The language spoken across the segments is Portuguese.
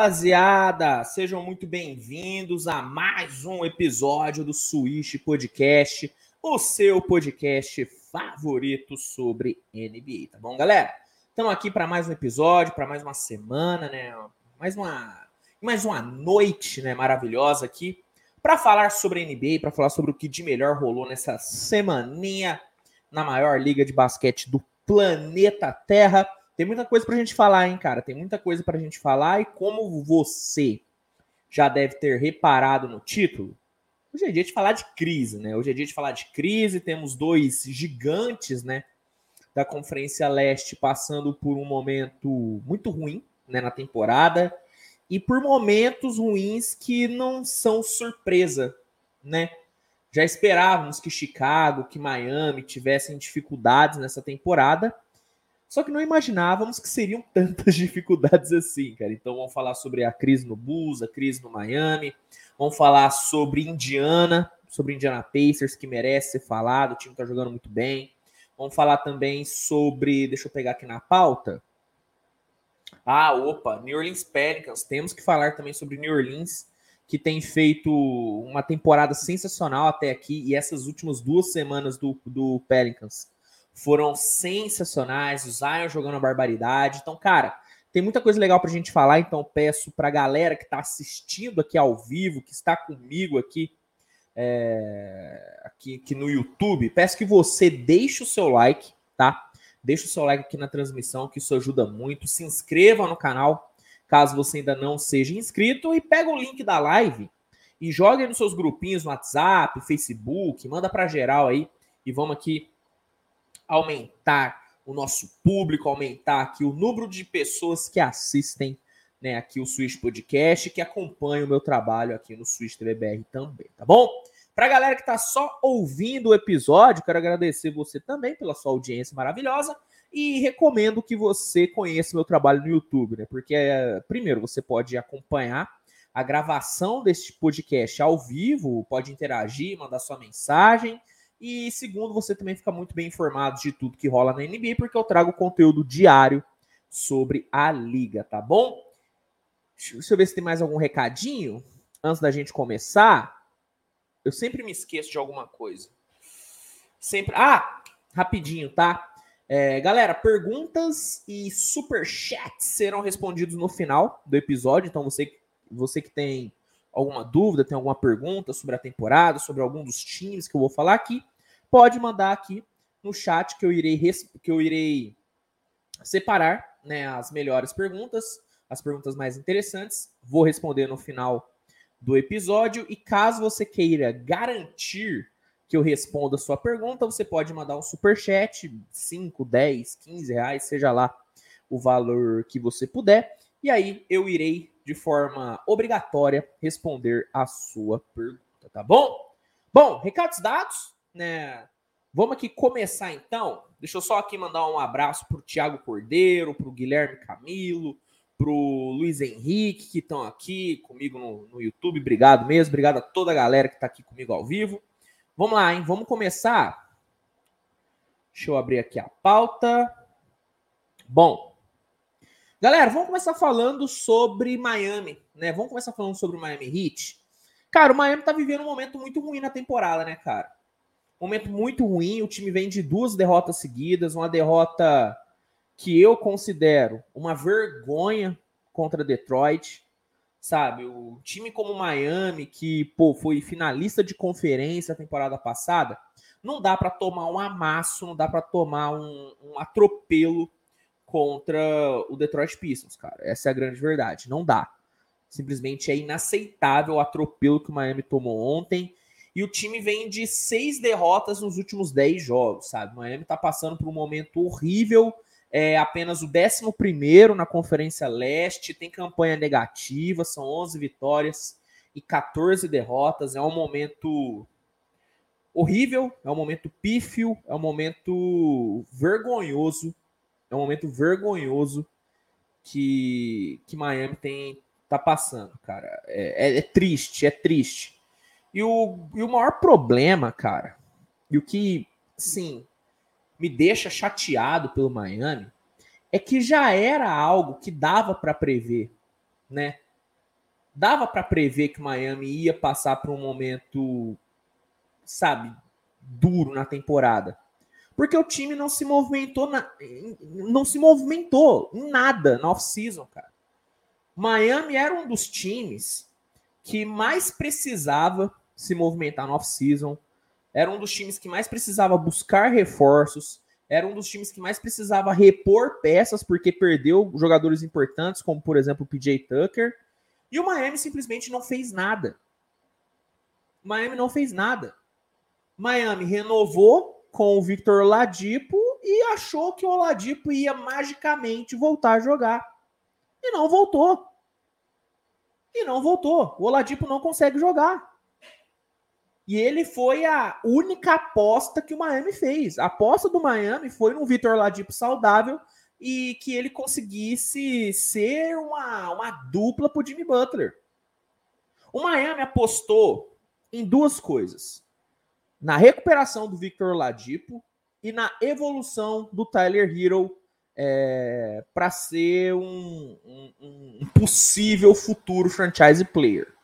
rapaziada! Sejam muito bem-vindos a mais um episódio do Switch Podcast, o seu podcast favorito sobre NBA, tá bom, galera? Estamos aqui para mais um episódio, para mais uma semana, né? Mais uma, mais uma noite, né? Maravilhosa aqui para falar sobre NBA, para falar sobre o que de melhor rolou nessa semaninha na maior liga de basquete do planeta Terra. Tem muita coisa pra gente falar, hein, cara? Tem muita coisa pra gente falar. E como você já deve ter reparado no título, hoje é dia de falar de crise, né? Hoje é dia de falar de crise. Temos dois gigantes, né? Da Conferência Leste passando por um momento muito ruim, né? Na temporada. E por momentos ruins que não são surpresa, né? Já esperávamos que Chicago, que Miami tivessem dificuldades nessa temporada só que não imaginávamos que seriam tantas dificuldades assim, cara. Então vamos falar sobre a crise no Bulls, a crise no Miami, vamos falar sobre Indiana, sobre Indiana Pacers, que merece ser falado, o time tá jogando muito bem. Vamos falar também sobre, deixa eu pegar aqui na pauta. Ah, opa, New Orleans Pelicans. Temos que falar também sobre New Orleans, que tem feito uma temporada sensacional até aqui e essas últimas duas semanas do, do Pelicans foram sensacionais. O Zion jogando a barbaridade. Então, cara, tem muita coisa legal para a gente falar. Então, peço para a galera que está assistindo aqui ao vivo, que está comigo aqui, é, aqui, aqui no YouTube, peço que você deixe o seu like, tá? Deixe o seu like aqui na transmissão, que isso ajuda muito. Se inscreva no canal, caso você ainda não seja inscrito, e pega o link da live e joga nos seus grupinhos no WhatsApp, Facebook, manda para geral aí e vamos aqui aumentar o nosso público, aumentar aqui o número de pessoas que assistem né, aqui o Switch Podcast, que acompanham o meu trabalho aqui no Switch TVBR também, tá bom? Para a galera que está só ouvindo o episódio, quero agradecer você também pela sua audiência maravilhosa e recomendo que você conheça meu trabalho no YouTube, né? Porque, primeiro, você pode acompanhar a gravação deste podcast ao vivo, pode interagir, mandar sua mensagem e segundo, você também fica muito bem informado de tudo que rola na NBA, porque eu trago conteúdo diário sobre a liga, tá bom? Deixa eu ver se tem mais algum recadinho antes da gente começar. Eu sempre me esqueço de alguma coisa. Sempre. Ah, rapidinho, tá? É, galera, perguntas e super chats serão respondidos no final do episódio. Então, você, você que tem alguma dúvida, tem alguma pergunta sobre a temporada, sobre algum dos times que eu vou falar aqui, pode mandar aqui no chat que eu irei, que eu irei separar né, as melhores perguntas, as perguntas mais interessantes. Vou responder no final do episódio. E caso você queira garantir que eu responda a sua pergunta, você pode mandar um super chat, 5, 10, 15 reais, seja lá o valor que você puder. E aí eu irei, de forma obrigatória, responder a sua pergunta, tá bom? Bom, recados dados né? Vamos aqui começar então. Deixa eu só aqui mandar um abraço para o Tiago Cordeiro, para o Guilherme Camilo, para o Luiz Henrique, que estão aqui comigo no, no YouTube. Obrigado mesmo. Obrigado a toda a galera que está aqui comigo ao vivo. Vamos lá, hein? Vamos começar. Deixa eu abrir aqui a pauta. Bom, galera, vamos começar falando sobre Miami, né? Vamos começar falando sobre o Miami Heat. Cara, o Miami tá vivendo um momento muito ruim na temporada, né, cara? Momento muito ruim. O time vem de duas derrotas seguidas, uma derrota que eu considero uma vergonha contra Detroit, sabe? O time como Miami, que pô, foi finalista de conferência a temporada passada, não dá para tomar um amasso, não dá para tomar um, um, atropelo contra o Detroit Pistons, cara. Essa é a grande verdade. Não dá. Simplesmente é inaceitável o atropelo que o Miami tomou ontem. E o time vem de seis derrotas nos últimos dez jogos, sabe? Miami tá passando por um momento horrível, é apenas o 11 na Conferência Leste, tem campanha negativa, são 11 vitórias e 14 derrotas. É um momento horrível, é um momento pífio, é um momento vergonhoso, é um momento vergonhoso que, que Miami tem tá passando, cara. É, é, é triste, é triste. E o, e o maior problema, cara, e o que, sim, me deixa chateado pelo Miami, é que já era algo que dava para prever, né? dava para prever que o Miami ia passar por um momento, sabe, duro na temporada. Porque o time não se movimentou na, não se movimentou em nada na off-season, cara. Miami era um dos times que mais precisava se movimentar na off-season, era um dos times que mais precisava buscar reforços, era um dos times que mais precisava repor peças porque perdeu jogadores importantes, como por exemplo o PJ Tucker, e o Miami simplesmente não fez nada. O Miami não fez nada. Miami renovou com o Victor Oladipo e achou que o Oladipo ia magicamente voltar a jogar. E não voltou. E não voltou. O Oladipo não consegue jogar. E ele foi a única aposta que o Miami fez. A aposta do Miami foi no Vitor Oladipo saudável e que ele conseguisse ser uma, uma dupla para o Jimmy Butler. O Miami apostou em duas coisas: na recuperação do Victor Oladipo e na evolução do Tyler Hero é, para ser um, um, um possível futuro franchise player.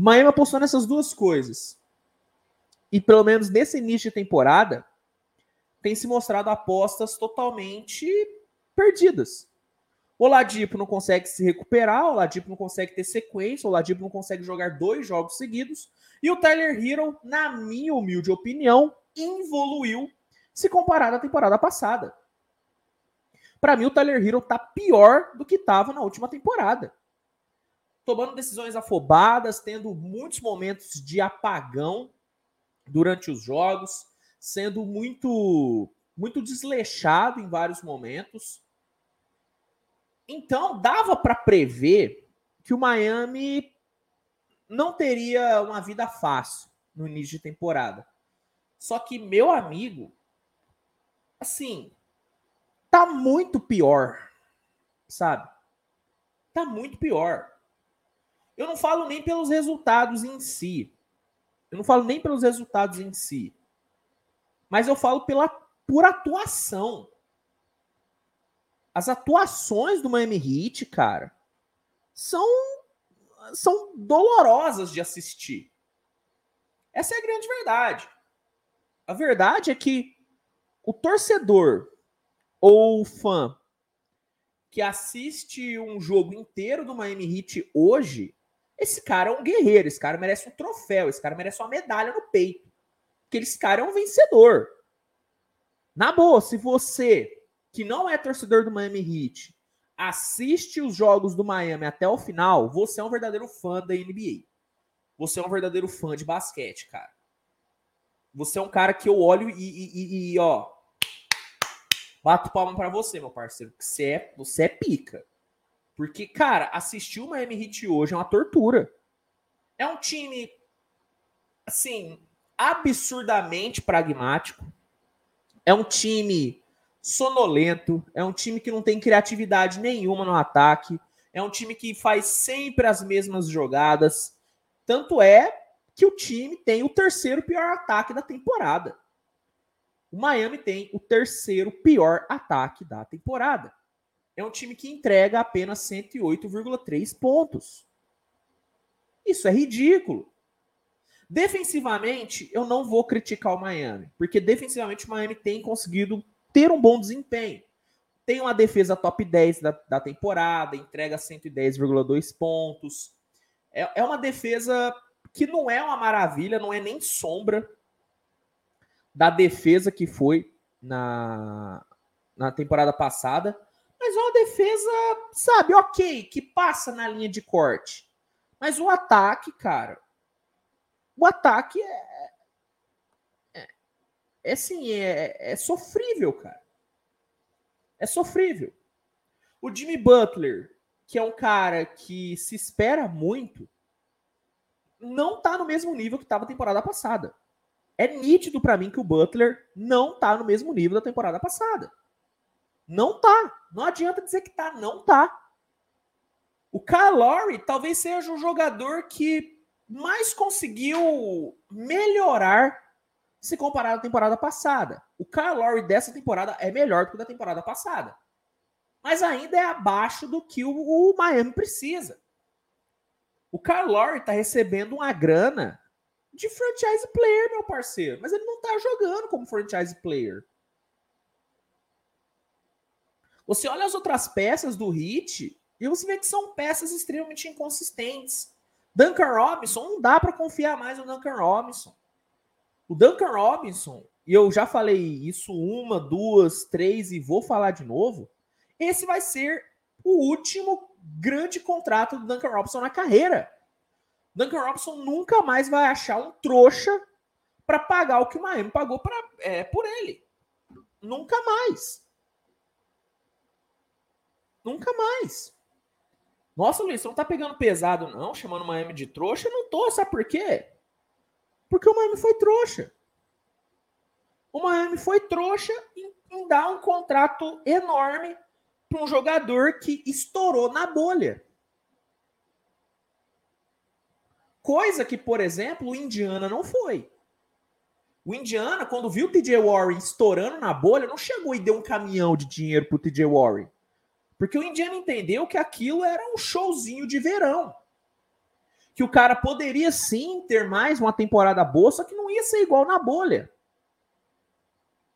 Miami apostou nessas duas coisas. E pelo menos nesse início de temporada, tem se mostrado apostas totalmente perdidas. O Ladipo não consegue se recuperar, o Ladipo não consegue ter sequência, o Ladipo não consegue jogar dois jogos seguidos. E o Tyler Hero, na minha humilde opinião, evoluiu se comparado à temporada passada. Para mim, o Tyler Hero tá pior do que estava na última temporada tomando decisões afobadas, tendo muitos momentos de apagão durante os jogos, sendo muito muito desleixado em vários momentos. Então, dava para prever que o Miami não teria uma vida fácil no início de temporada. Só que, meu amigo, assim, tá muito pior, sabe? Tá muito pior. Eu não falo nem pelos resultados em si. Eu não falo nem pelos resultados em si. Mas eu falo pela por atuação. As atuações do Miami Heat, cara, são são dolorosas de assistir. Essa é a grande verdade. A verdade é que o torcedor ou o fã que assiste um jogo inteiro do Miami Heat hoje esse cara é um guerreiro, esse cara merece um troféu, esse cara merece uma medalha no peito. Porque esse cara é um vencedor. Na boa, se você, que não é torcedor do Miami Heat, assiste os jogos do Miami até o final, você é um verdadeiro fã da NBA. Você é um verdadeiro fã de basquete, cara. Você é um cara que eu olho e, e, e ó, bato palma para você, meu parceiro, você é, você é pica. Porque, cara, assistir o Miami Heat hoje é uma tortura. É um time, assim, absurdamente pragmático. É um time sonolento. É um time que não tem criatividade nenhuma no ataque. É um time que faz sempre as mesmas jogadas. Tanto é que o time tem o terceiro pior ataque da temporada. O Miami tem o terceiro pior ataque da temporada é um time que entrega apenas 108,3 pontos. Isso é ridículo. Defensivamente, eu não vou criticar o Miami, porque defensivamente o Miami tem conseguido ter um bom desempenho. Tem uma defesa top 10 da, da temporada, entrega 110,2 pontos. É, é uma defesa que não é uma maravilha, não é nem sombra da defesa que foi na, na temporada passada, mas é uma defesa, sabe, ok, que passa na linha de corte. Mas o ataque, cara, o ataque é, é, é assim, é, é sofrível, cara. É sofrível. O Jimmy Butler, que é um cara que se espera muito, não tá no mesmo nível que estava a temporada passada. É nítido para mim que o Butler não tá no mesmo nível da temporada passada. Não tá. Não adianta dizer que tá, não tá. O Lowry talvez seja o jogador que mais conseguiu melhorar se comparado à temporada passada. O Lowry dessa temporada é melhor do que o da temporada passada. Mas ainda é abaixo do que o, o Miami precisa. O Lowry tá recebendo uma grana de franchise player, meu parceiro. Mas ele não tá jogando como franchise player. Você olha as outras peças do Hit e você vê que são peças extremamente inconsistentes. Duncan Robinson, não dá para confiar mais no Duncan Robinson. O Duncan Robinson, e eu já falei isso uma, duas, três e vou falar de novo, esse vai ser o último grande contrato do Duncan Robinson na carreira. Duncan Robinson nunca mais vai achar um trouxa para pagar o que o Miami pagou pra, é, por ele. Nunca mais. Nunca mais. Nossa, Luiz, você não tá pegando pesado, não, chamando o Miami de trouxa? Eu não tô, sabe por quê? Porque o Miami foi trouxa. O Miami foi trouxa em, em dar um contrato enorme para um jogador que estourou na bolha. Coisa que, por exemplo, o Indiana não foi. O Indiana, quando viu o TJ Warren estourando na bolha, não chegou e deu um caminhão de dinheiro pro TJ Warren. Porque o Indiana entendeu que aquilo era um showzinho de verão. Que o cara poderia sim ter mais uma temporada boa, só que não ia ser igual na bolha.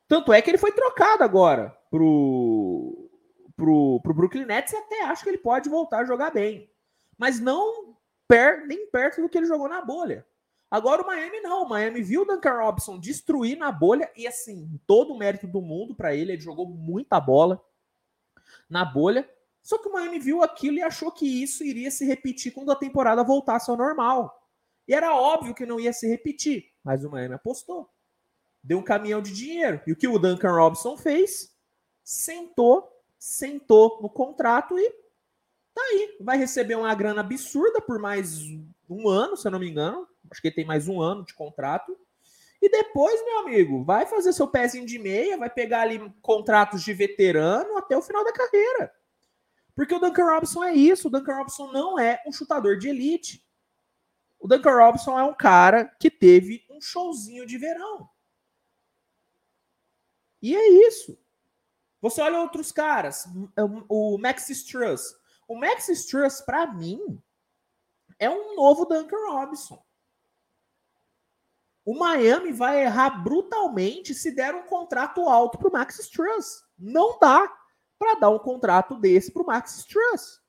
Tanto é que ele foi trocado agora pro, pro, pro Brooklyn Nets e até acho que ele pode voltar a jogar bem. Mas não per, nem perto do que ele jogou na bolha. Agora o Miami não. O Miami viu o Duncan Robinson destruir na bolha e assim, todo o mérito do mundo para ele. Ele jogou muita bola na bolha. Só que o Miami viu aquilo e achou que isso iria se repetir quando a temporada voltasse ao normal. E era óbvio que não ia se repetir, mas o Miami apostou. Deu um caminhão de dinheiro. E o que o Duncan Robinson fez? Sentou, sentou no contrato e Tá aí, vai receber uma grana absurda por mais um ano, se eu não me engano. Acho que ele tem mais um ano de contrato. E depois, meu amigo, vai fazer seu pezinho de meia, vai pegar ali contratos de veterano até o final da carreira. Porque o Duncan Robinson é isso. O Duncan Robinson não é um chutador de elite. O Duncan Robinson é um cara que teve um showzinho de verão. E é isso. Você olha outros caras, o Max Struss. O Max Struss, para mim, é um novo Duncan Robinson. O Miami vai errar brutalmente se der um contrato alto para o Max Struss. Não dá para dar um contrato desse para o Max Struss.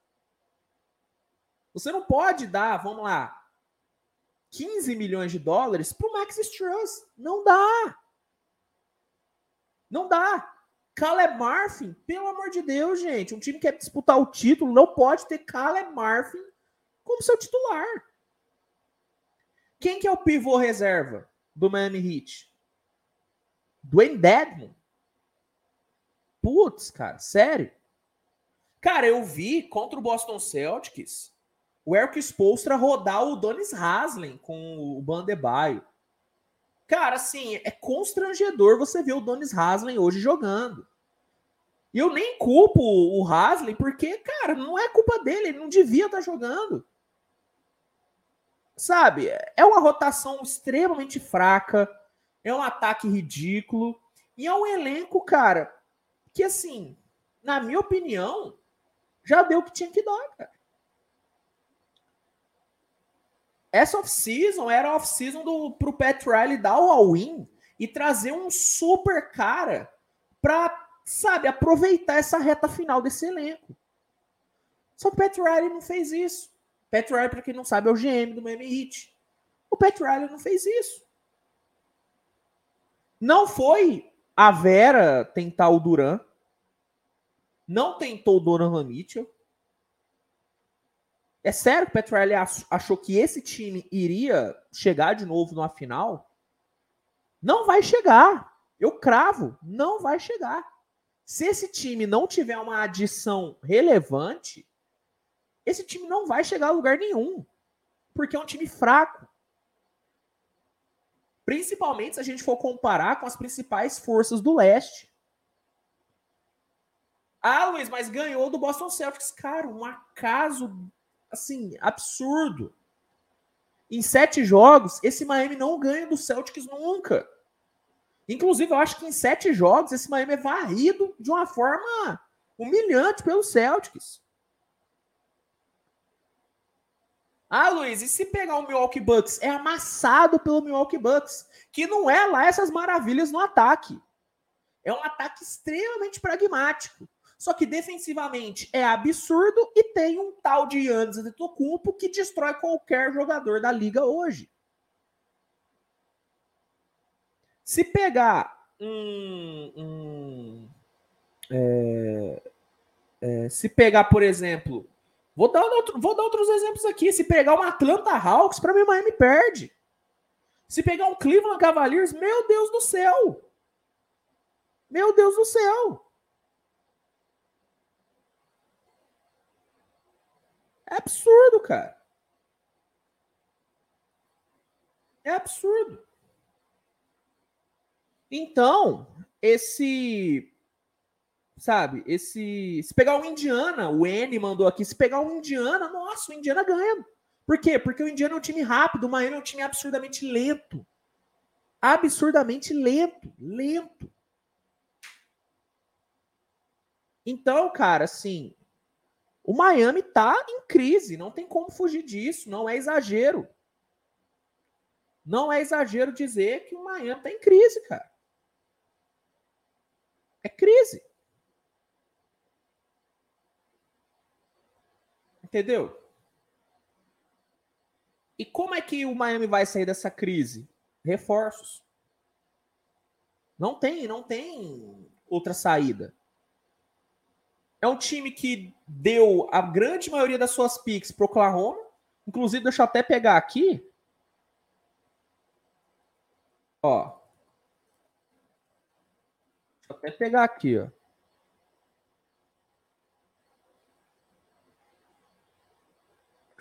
Você não pode dar, vamos lá, 15 milhões de dólares para o Max Struss. Não dá. Não dá. Caleb Marfin, pelo amor de Deus, gente, um time que quer disputar o título não pode ter Caleb Marfin como seu titular. Quem que é o pivô reserva do Miami Heat? Dwayne Dedmon. Putz, cara, sério? Cara, eu vi contra o Boston Celtics o Eric Spolstra rodar o Donis Haslem com o Bandebaio. Cara, assim, é constrangedor você ver o Donis Haslem hoje jogando. E eu nem culpo o Haslem, porque, cara, não é culpa dele, ele não devia estar tá jogando. Sabe? É uma rotação extremamente fraca, é um ataque ridículo, e é um elenco, cara, que, assim, na minha opinião, já deu o que tinha que dar, cara. essa off-season era off-season pro Pat Riley dar o all-in e trazer um super cara para, sabe, aproveitar essa reta final desse elenco. Só que o Pat Riley não fez isso. Pat Riley, para quem não sabe, é o GM do Miami Heat. O Pat Riley não fez isso. Não foi a Vera tentar o Duran. Não tentou o Donovan Mitchell. É sério que o Petrelli achou que esse time iria chegar de novo numa final? Não vai chegar. Eu cravo, não vai chegar. Se esse time não tiver uma adição relevante, esse time não vai chegar a lugar nenhum. Porque é um time fraco. Principalmente se a gente for comparar com as principais forças do leste. Ah, Luiz, mas ganhou do Boston Celtics. Cara, um acaso assim, absurdo. Em sete jogos, esse Miami não ganha do Celtics nunca. Inclusive, eu acho que em sete jogos, esse Miami é varrido de uma forma humilhante pelo Celtics. Ah, Luiz, e se pegar o Milwaukee Bucks? É amassado pelo Milwaukee Bucks, que não é lá essas maravilhas no ataque. É um ataque extremamente pragmático. Só que defensivamente é absurdo e tem um tal de Yannis Antetokounmpo que destrói qualquer jogador da liga hoje. Se pegar um, um é, é, se pegar, por exemplo, vou dar, outro, vou dar outros exemplos aqui. Se pegar uma Atlanta Hawks, para mim Miami perde. Se pegar um Cleveland Cavaliers, meu Deus do céu! Meu Deus do céu! É absurdo, cara. É absurdo. Então, esse. Sabe, esse. Se pegar o Indiana, o N mandou aqui, se pegar o Indiana, nossa, o Indiana ganha. Por quê? Porque o Indiana é um time rápido, o Miami é um time absurdamente lento. Absurdamente lento. Lento. Então, cara, assim, o Miami tá em crise, não tem como fugir disso, não é exagero. Não é exagero dizer que o Miami tá em crise, cara. É crise. Entendeu? E como é que o Miami vai sair dessa crise? Reforços. Não tem, não tem outra saída. É um time que deu a grande maioria das suas picks para Oklahoma. Inclusive, deixa eu até pegar aqui. Ó. Deixa eu até pegar aqui, ó.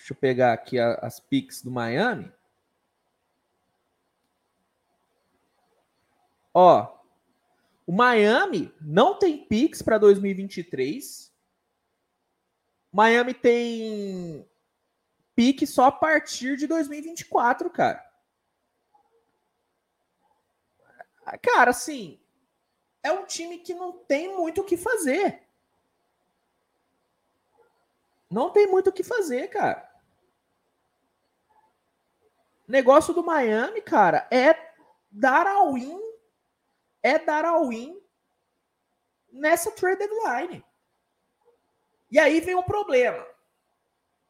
Deixa eu pegar aqui as picks do Miami. Ó, o Miami não tem Pix para 2023. Miami tem pique só a partir de 2024, cara. Cara, assim, é um time que não tem muito o que fazer. Não tem muito o que fazer, cara. Negócio do Miami, cara, é dar ao win é dar all-in nessa trade deadline. E aí vem um problema.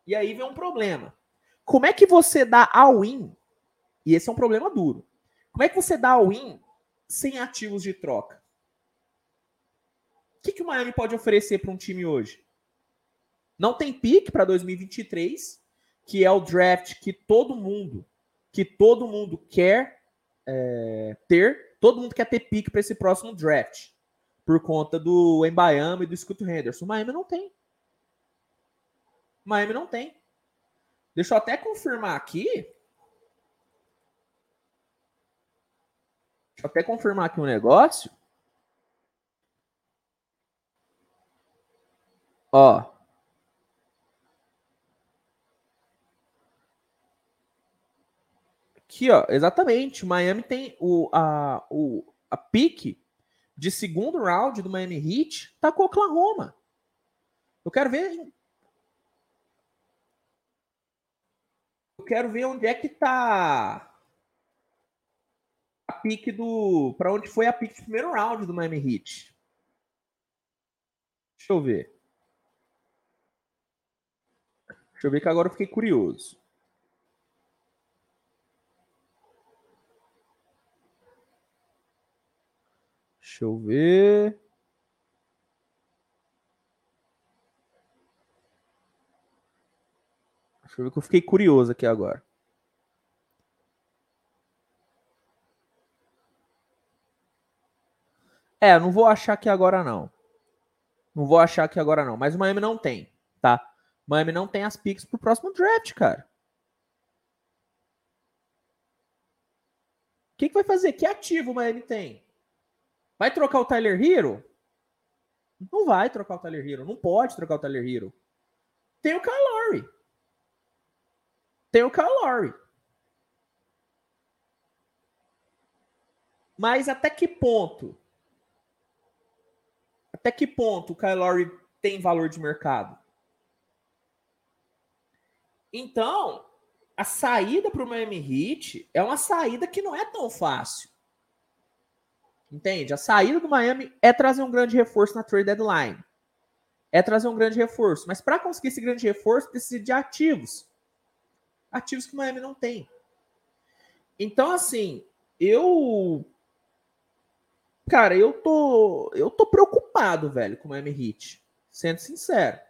E aí vem um problema. Como é que você dá all-in? E esse é um problema duro. Como é que você dá all-in sem ativos de troca? O que, que o Miami pode oferecer para um time hoje? Não tem pique para 2023, que é o draft que todo mundo, que todo mundo quer é, ter Todo mundo quer ter pique para esse próximo draft. Por conta do Embayama e do Scott Henderson. Miami não tem. Miami não tem. Deixa eu até confirmar aqui. Deixa eu até confirmar aqui um negócio. Ó. Aqui, ó, exatamente. Miami tem o, a, o, a pique de segundo round do Miami Heat tá com o Oklahoma. Eu quero ver. Eu quero ver onde é que tá a pique do. Para onde foi a pique do primeiro round do Miami Heat. Deixa eu ver. Deixa eu ver que agora eu fiquei curioso. Deixa eu ver. Deixa eu ver que eu fiquei curioso aqui agora. É, não vou achar aqui agora não. Não vou achar aqui agora não. Mas o Miami não tem, tá? Miami não tem as picks pro próximo draft, cara. O que, que vai fazer? Que ativo o Miami tem? Vai trocar o Tyler Hero? Não vai trocar o Tyler Hero. Não pode trocar o Tyler Hero. Tem o Lowry. Tem o Lowry. Mas até que ponto? Até que ponto o Lowry tem valor de mercado? Então, a saída para o Miami Heat é uma saída que não é tão fácil. Entende? A saída do Miami é trazer um grande reforço na trade deadline. É trazer um grande reforço. Mas para conseguir esse grande reforço, precisa de ativos. Ativos que o Miami não tem. Então, assim, eu. Cara, eu tô. Eu tô preocupado, velho, com o Miami Heat. Sendo sincero.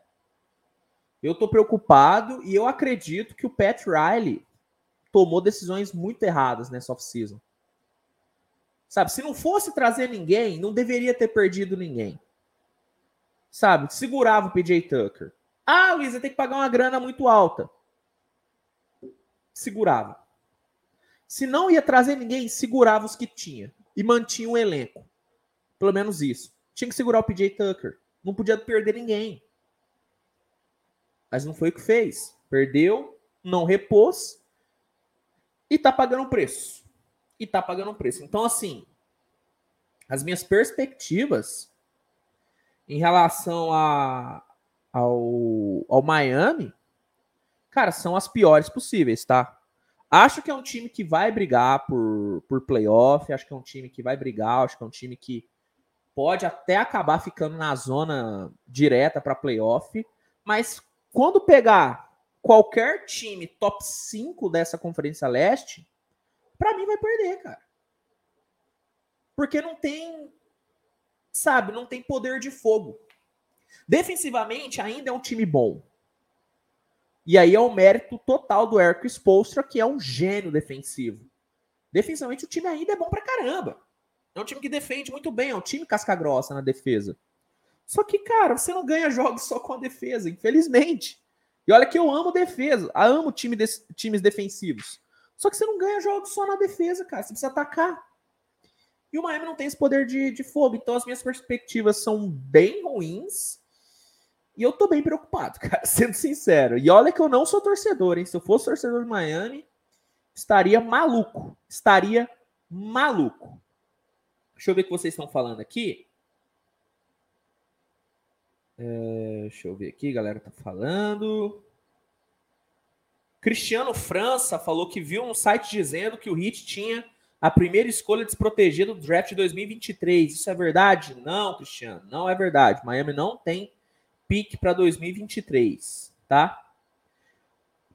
Eu tô preocupado e eu acredito que o Pat Riley tomou decisões muito erradas nessa off-season. Sabe, se não fosse trazer ninguém, não deveria ter perdido ninguém. Sabe, segurava o PJ Tucker. Ah, Luísa, tem que pagar uma grana muito alta. Segurava. Se não ia trazer ninguém, segurava os que tinha. E mantinha o elenco. Pelo menos isso. Tinha que segurar o PJ Tucker. Não podia perder ninguém. Mas não foi o que fez. Perdeu, não repôs e tá pagando preço. E tá pagando preço. Então, assim, as minhas perspectivas em relação a, ao, ao Miami, cara, são as piores possíveis, tá? Acho que é um time que vai brigar por, por playoff, acho que é um time que vai brigar, acho que é um time que pode até acabar ficando na zona direta para playoff, mas quando pegar qualquer time top 5 dessa Conferência Leste, para mim vai perder, cara. Porque não tem, sabe, não tem poder de fogo. Defensivamente ainda é um time bom. E aí é o mérito total do Eric Spolstra, que é um gênio defensivo. Defensivamente o time ainda é bom pra caramba. É um time que defende muito bem, é um time casca grossa na defesa. Só que, cara, você não ganha jogos só com a defesa, infelizmente. E olha que eu amo defesa, amo time de, times defensivos. Só que você não ganha jogos só na defesa, cara. Você precisa atacar. E o Miami não tem esse poder de, de fogo. Então as minhas perspectivas são bem ruins. E eu tô bem preocupado, cara, sendo sincero. E olha que eu não sou torcedor, hein? Se eu fosse torcedor de Miami, estaria maluco. Estaria maluco. Deixa eu ver o que vocês estão falando aqui. É, deixa eu ver aqui, galera tá falando. Cristiano França falou que viu um site dizendo que o Hit tinha a primeira escolha desprotegida do draft de 2023. Isso é verdade? Não, Cristiano, não é verdade. Miami não tem pique para 2023, tá?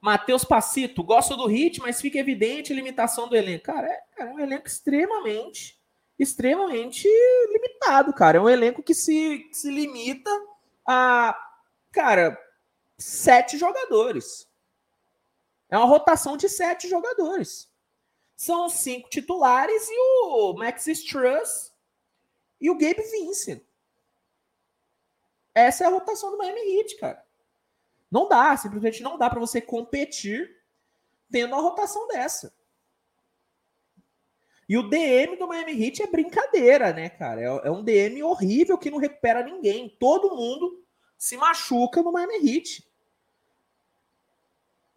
Matheus Pacito, gosto do Hit, mas fica evidente a limitação do elenco. Cara, é, é um elenco extremamente, extremamente limitado, cara. É um elenco que se, que se limita a, cara, sete jogadores. É uma rotação de sete jogadores. São cinco titulares e o Max Struss e o Gabe Vincent. Essa é a rotação do Miami Heat, cara. Não dá, simplesmente não dá para você competir tendo uma rotação dessa. E o DM do Miami Heat é brincadeira, né, cara? É, é um DM horrível que não recupera ninguém. Todo mundo se machuca no Miami Heat.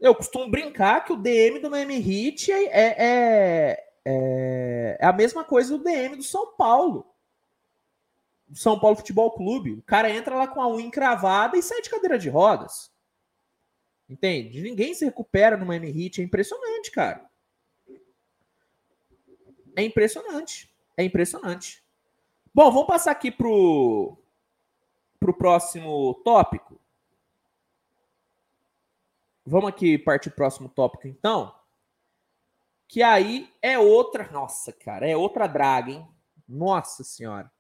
Eu costumo brincar que o DM do Miami Heat é, é, é, é, a mesma coisa do DM do São Paulo. Do São Paulo Futebol Clube. O cara entra lá com a unha encravada e sai de cadeira de rodas. Entende? Ninguém se recupera no Miami Heat. É impressionante, cara. É impressionante. É impressionante. Bom, vamos passar aqui pro para o próximo tópico. Vamos aqui partir o próximo tópico, então. Que aí é outra. Nossa, cara, é outra draga, hein? Nossa Senhora.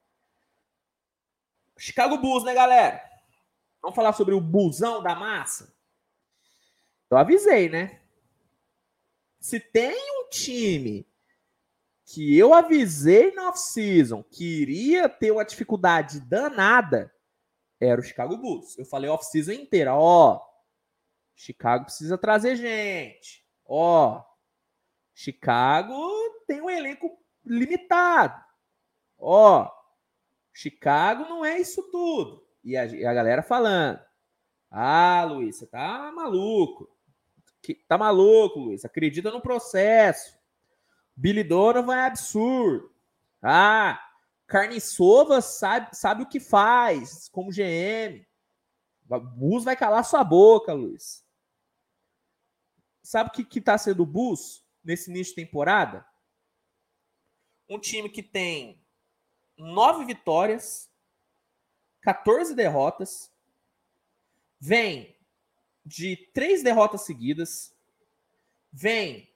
Chicago Bulls, né, galera? Vamos falar sobre o busão da massa? Eu avisei, né? Se tem um time que eu avisei na off-season que iria ter uma dificuldade danada, era o Chicago Bulls. Eu falei off-season inteira, ó, Chicago precisa trazer gente. Ó, Chicago tem um elenco limitado. Ó, Chicago não é isso tudo. E a, e a galera falando. Ah, Luiz, você tá maluco. Que, tá maluco, Luiz. Acredita no processo. Billy Donovan é absurdo. Ah, Carniçova sabe, sabe o que faz como GM. O Bus vai calar sua boca, Luiz. Sabe o que, que tá sendo o Bulls nesse início de temporada? Um time que tem nove vitórias, 14 derrotas, vem de três derrotas seguidas, vem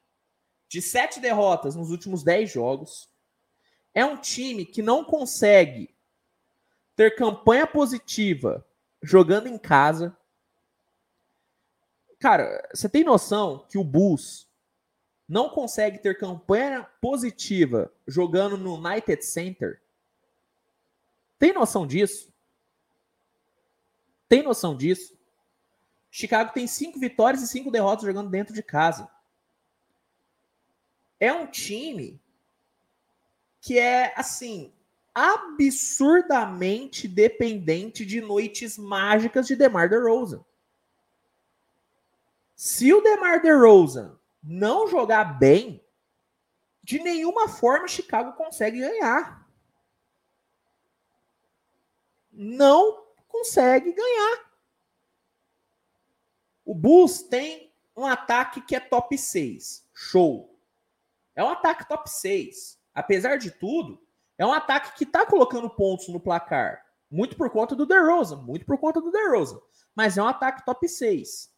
de sete derrotas nos últimos dez jogos. É um time que não consegue ter campanha positiva jogando em casa. Cara, você tem noção que o Bulls não consegue ter campanha positiva jogando no United Center? Tem noção disso? Tem noção disso? Chicago tem cinco vitórias e cinco derrotas jogando dentro de casa. É um time que é, assim, absurdamente dependente de noites mágicas de DeMar DeRozan. Se o DeMar DeRozan não jogar bem, de nenhuma forma Chicago consegue ganhar. Não consegue ganhar. O Bulls tem um ataque que é top 6. Show. É um ataque top 6. Apesar de tudo, é um ataque que está colocando pontos no placar. Muito por conta do DeRozan. Muito por conta do DeRozan. Mas é um ataque top 6.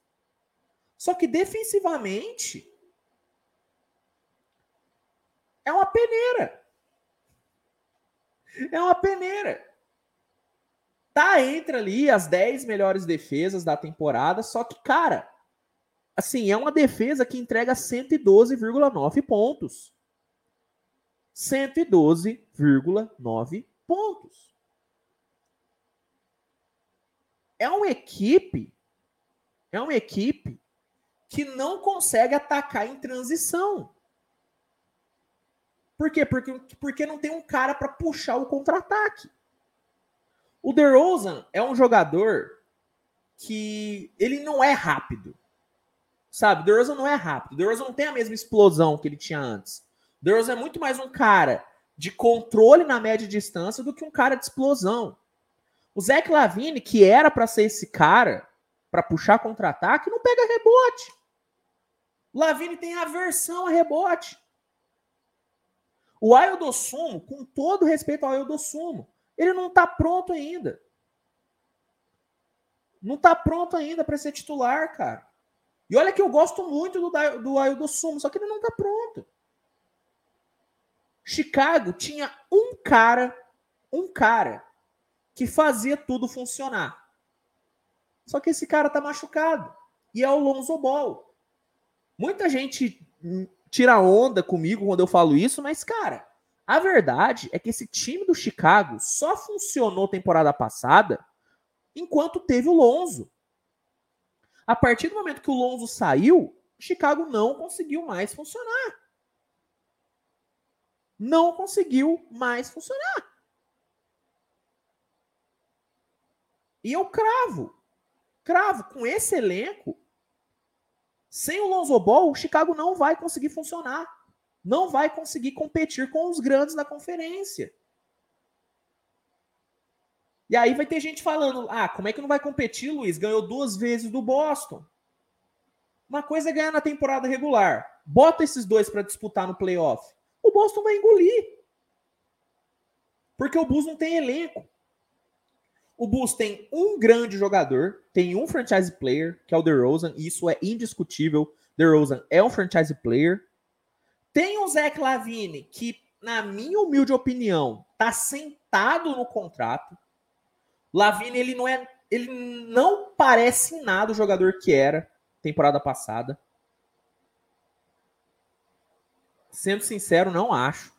Só que defensivamente é uma peneira. É uma peneira tá entre ali as 10 melhores defesas da temporada, só que, cara, assim, é uma defesa que entrega 112,9 pontos. 112,9 pontos. É uma equipe, é uma equipe que não consegue atacar em transição. Por quê? Porque, porque não tem um cara para puxar o contra-ataque. O DeRozan é um jogador que ele não é rápido. Sabe? O DeRozan não é rápido. O DeRozan não tem a mesma explosão que ele tinha antes. O DeRozan é muito mais um cara de controle na média distância do que um cara de explosão. O Zach Lavine, que era para ser esse cara para puxar contra-ataque, não pega rebote. O Lavine tem aversão a rebote. O Aildo Sumo, com todo respeito ao Aildo Sumo, ele não está pronto ainda. Não está pronto ainda para ser titular, cara. E olha que eu gosto muito do, do Aildo Sumo, só que ele não está pronto. Chicago tinha um cara, um cara que fazia tudo funcionar. Só que esse cara tá machucado. E é o Lonzo Ball. Muita gente tira onda comigo quando eu falo isso, mas, cara, a verdade é que esse time do Chicago só funcionou temporada passada enquanto teve o Lonzo. A partir do momento que o Lonzo saiu, Chicago não conseguiu mais funcionar. Não conseguiu mais funcionar. E eu cravo, cravo, com esse elenco, sem o Lonzo Ball, o Chicago não vai conseguir funcionar não vai conseguir competir com os grandes da conferência. E aí vai ter gente falando: ah, como é que não vai competir, Luiz? Ganhou duas vezes do Boston. Uma coisa é ganhar na temporada regular. Bota esses dois para disputar no playoff. O Boston vai engolir. Porque o Bulls não tem elenco. O Bulls tem um grande jogador, tem um franchise player, que é o DeRozan, e isso é indiscutível. DeRozan é um franchise player. Tem o Zé Clavini, que, na minha humilde opinião, tá sentado no contrato. Lavini, ele não é. Ele não parece nada o jogador que era temporada passada. Sendo sincero, não acho.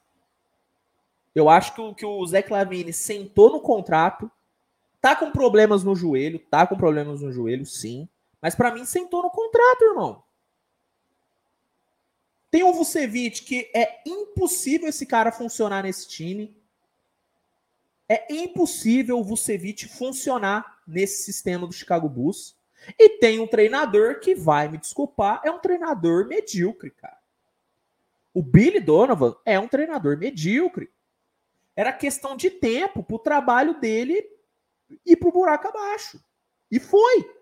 Eu acho que o, que o Zé Clavini sentou no contrato, tá com problemas no joelho, tá com problemas no joelho, sim. Mas para mim sentou no contrato, irmão. Tem o Vucevic, que é impossível esse cara funcionar nesse time. É impossível o Vucevic funcionar nesse sistema do Chicago Bulls. E tem um treinador que vai me desculpar, é um treinador medíocre, cara. O Billy Donovan é um treinador medíocre. Era questão de tempo pro trabalho dele ir pro buraco abaixo. E foi.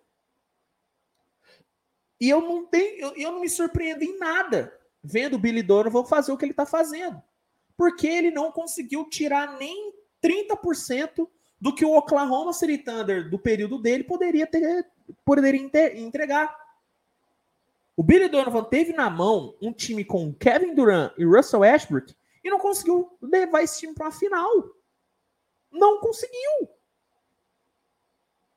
E eu não tenho, eu, eu não me surpreendo em nada vendo o Billy Donovan fazer o que ele está fazendo. Porque ele não conseguiu tirar nem 30% do que o Oklahoma City Thunder do período dele poderia ter poderia entregar. O Billy Donovan teve na mão um time com Kevin Durant e Russell Westbrook e não conseguiu levar esse time para uma final. Não conseguiu.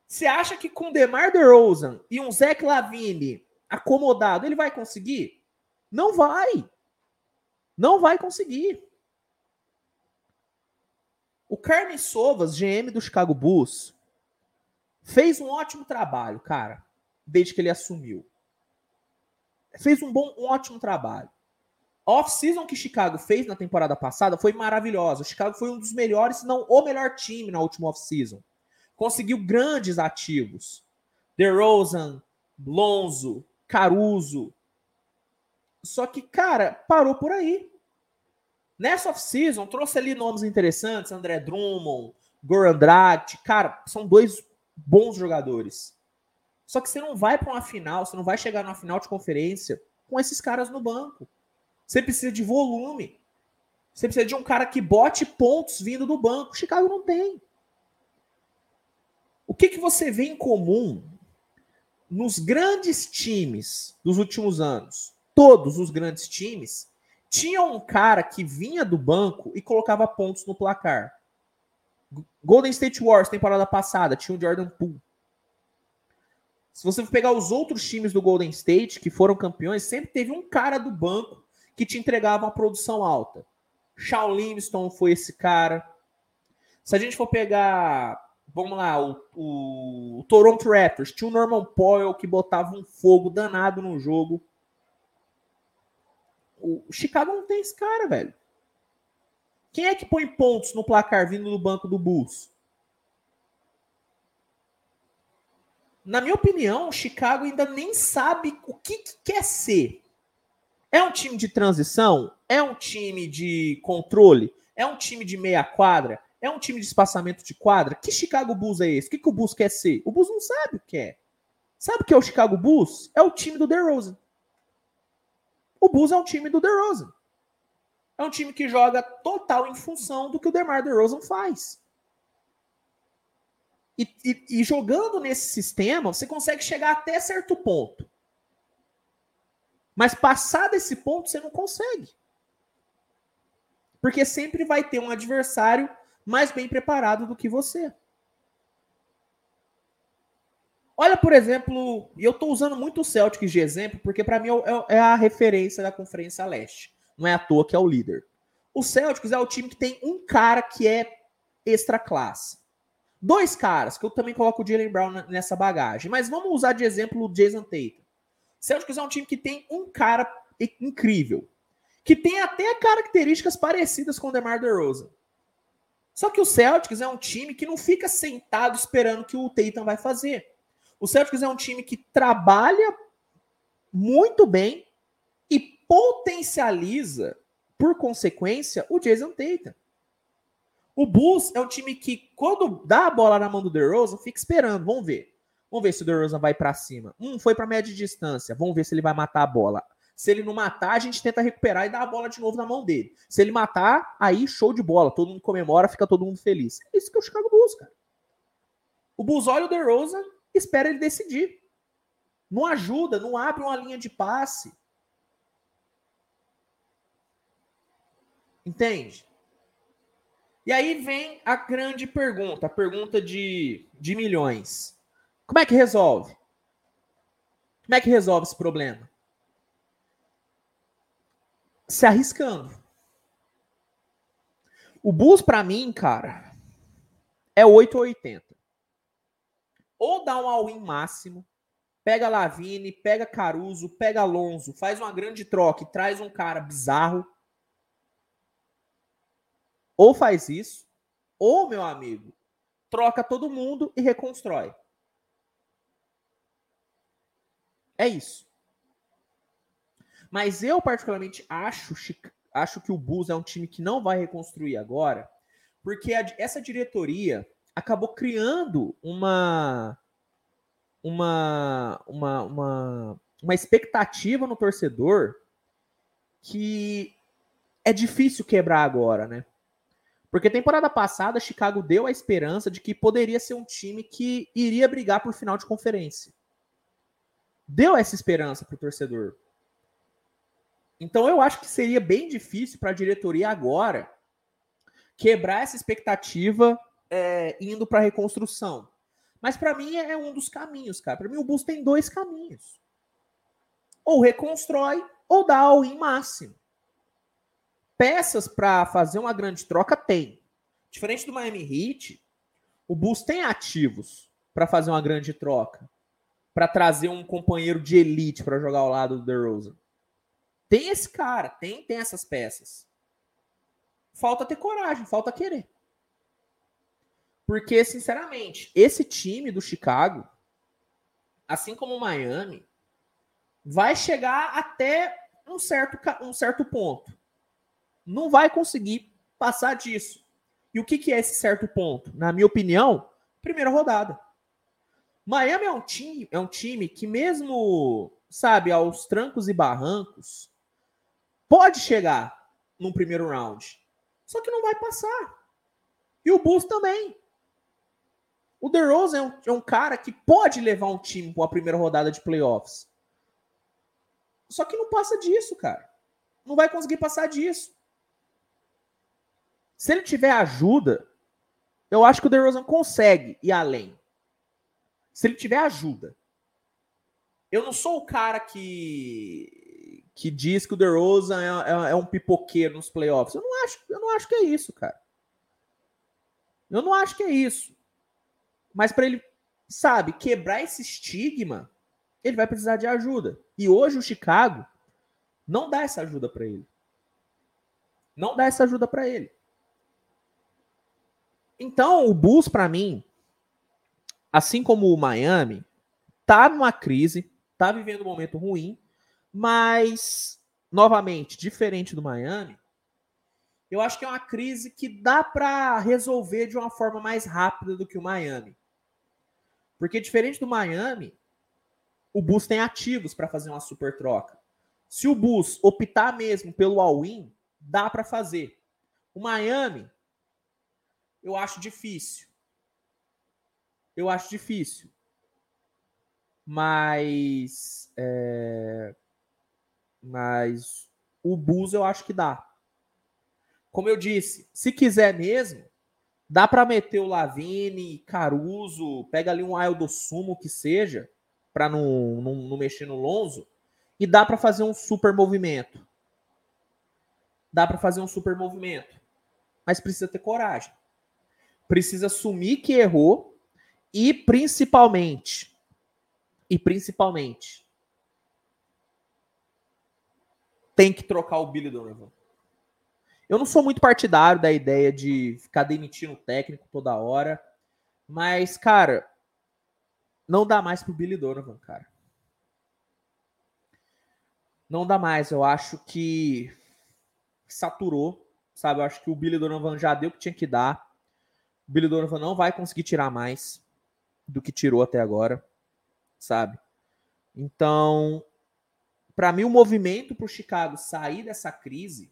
Você acha que com DeMar DeRozan e um Zach Lavine acomodado, ele vai conseguir? Não vai. Não vai conseguir. O Carmen Sovas, GM do Chicago Bulls, fez um ótimo trabalho, cara, desde que ele assumiu. Fez um bom, um ótimo trabalho. A off-season que Chicago fez na temporada passada foi maravilhosa. O Chicago foi um dos melhores, se não o melhor time na última off-season conseguiu grandes ativos. DeRozan, Lonzo, Caruso. Só que, cara, parou por aí. Nessa off-season, trouxe ali nomes interessantes, André Drummond, Goran Dragic. Cara, são dois bons jogadores. Só que você não vai para uma final, você não vai chegar numa final de conferência com esses caras no banco. Você precisa de volume. Você precisa de um cara que bote pontos vindo do banco. Chicago não tem. O que, que você vê em comum nos grandes times dos últimos anos? Todos os grandes times tinham um cara que vinha do banco e colocava pontos no placar. Golden State Wars, temporada passada, tinha o Jordan Poole. Se você pegar os outros times do Golden State que foram campeões, sempre teve um cara do banco que te entregava uma produção alta. Shaolin Livingston foi esse cara. Se a gente for pegar vamos lá, o, o, Toronto Raptors tinha o Norman Powell que botava um fogo danado no jogo. O, o Chicago não tem esse cara, velho. Quem é que põe pontos no placar vindo do banco do Bulls? Na minha opinião, o Chicago ainda nem sabe o que, que quer ser. É um time de transição? É um time de controle? É um time de meia quadra? É um time de espaçamento de quadra? Que Chicago Bulls é esse? O que, que o Bulls quer ser? O Bulls não sabe o que é. Sabe o que é o Chicago Bulls? É o time do DeRozan. O Bulls é um time do DeRozan. É um time que joga total em função do que o DeMar DeRozan faz. E, e, e jogando nesse sistema, você consegue chegar até certo ponto. Mas passar desse ponto, você não consegue. Porque sempre vai ter um adversário mais bem preparado do que você. Olha, por exemplo, e eu estou usando muito o Celtics de exemplo, porque para mim é, é a referência da Conferência Leste. Não é à toa que é o líder. O Celtics é o time que tem um cara que é extra classe. Dois caras, que eu também coloco o Jalen Brown nessa bagagem. Mas vamos usar de exemplo o Jason Tatum. Celtics é um time que tem um cara incrível. Que tem até características parecidas com o DeMar DeRozan. Só que o Celtics é um time que não fica sentado esperando que o Tatum vai fazer. O Celtics é um time que trabalha muito bem e potencializa, por consequência, o Jason Tatum. O Bulls é um time que, quando dá a bola na mão do DeRozan, fica esperando. Vamos ver. Vamos ver se o DeRozan vai para cima. Um foi para média distância. Vamos ver se ele vai matar a bola. Se ele não matar, a gente tenta recuperar e dar a bola de novo na mão dele. Se ele matar, aí show de bola. Todo mundo comemora, fica todo mundo feliz. É isso que o Chicago Bulls, cara. O Bulls olha o DeRozan espera ele decidir. Não ajuda, não abre uma linha de passe. Entende? E aí vem a grande pergunta, a pergunta de, de milhões. Como é que resolve? Como é que resolve esse problema? Se arriscando. O Bulls, para mim, cara, é 8 ou 80. Ou dá um all-in máximo, pega Lavine, pega Caruso, pega Alonso, faz uma grande troca e traz um cara bizarro. Ou faz isso, ou, meu amigo, troca todo mundo e reconstrói. É isso. Mas eu, particularmente, acho, acho que o Bulls é um time que não vai reconstruir agora, porque a, essa diretoria acabou criando uma, uma, uma, uma, uma expectativa no torcedor que é difícil quebrar agora, né? Porque temporada passada, Chicago deu a esperança de que poderia ser um time que iria brigar por final de conferência. Deu essa esperança para o torcedor. Então eu acho que seria bem difícil para a diretoria agora quebrar essa expectativa é, indo para a reconstrução. Mas para mim é um dos caminhos, cara. Para mim o Bulls tem dois caminhos. Ou reconstrói ou dá all in máximo. Peças para fazer uma grande troca tem. Diferente do Miami Heat, o Bulls tem ativos para fazer uma grande troca, para trazer um companheiro de elite para jogar ao lado do DeRozan. Tem esse cara, tem, tem essas peças. Falta ter coragem, falta querer. Porque, sinceramente, esse time do Chicago, assim como o Miami, vai chegar até um certo, um certo ponto não vai conseguir passar disso. E o que, que é esse certo ponto? Na minha opinião, primeira rodada. Miami é um time, é um time que mesmo, sabe, aos trancos e barrancos, pode chegar num primeiro round. Só que não vai passar. E o Bulls também. O DeRozan é um, é um cara que pode levar um time para a primeira rodada de playoffs. Só que não passa disso, cara. Não vai conseguir passar disso. Se ele tiver ajuda, eu acho que o DeRozan consegue ir além. Se ele tiver ajuda. Eu não sou o cara que que diz que o DeRozan é, é, é um pipoqueiro nos playoffs. Eu não acho, eu não acho que é isso, cara. Eu não acho que é isso. Mas para ele, sabe, quebrar esse estigma, ele vai precisar de ajuda. E hoje o Chicago não dá essa ajuda para ele. Não dá essa ajuda para ele. Então, o Bulls, para mim, assim como o Miami, tá numa crise, tá vivendo um momento ruim, mas, novamente, diferente do Miami, eu acho que é uma crise que dá para resolver de uma forma mais rápida do que o Miami. Porque, diferente do Miami, o Bulls tem ativos para fazer uma super troca. Se o Bulls optar mesmo pelo all-in, dá para fazer. O Miami eu acho difícil. Eu acho difícil. Mas. É... Mas o Bus eu acho que dá. Como eu disse, se quiser mesmo, dá para meter o Lavine, Caruso, pega ali um Aildo Sumo que seja, para não, não, não mexer no Lonzo, e dá para fazer um super movimento. Dá para fazer um super movimento. Mas precisa ter coragem precisa assumir que errou e principalmente e principalmente tem que trocar o Billy Donovan. Eu não sou muito partidário da ideia de ficar demitindo o técnico toda hora, mas cara, não dá mais pro Billy Donovan, cara. Não dá mais, eu acho que saturou, sabe? Eu acho que o Billy Donovan já deu o que tinha que dar. O Billy Donovan não vai conseguir tirar mais do que tirou até agora, sabe? Então, para mim o movimento para o Chicago sair dessa crise,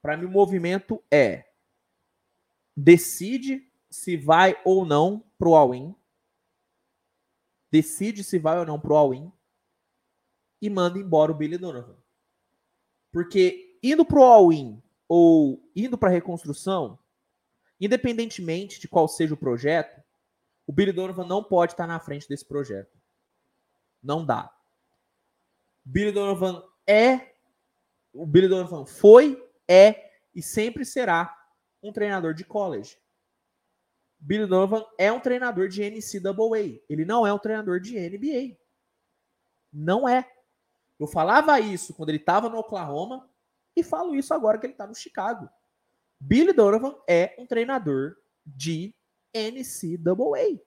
para mim o movimento é decide se vai ou não pro all-in, decide se vai ou não pro all-in e manda embora o Billy Donovan. Porque indo pro all-in ou indo para reconstrução, Independentemente de qual seja o projeto, o Billy Donovan não pode estar na frente desse projeto. Não dá. Billy Donovan é, o Billy Donovan foi, é e sempre será um treinador de college. Billy Donovan é um treinador de NCAA. Ele não é um treinador de NBA. Não é. Eu falava isso quando ele estava no Oklahoma e falo isso agora que ele está no Chicago. Billy Donovan é um treinador de NCAA.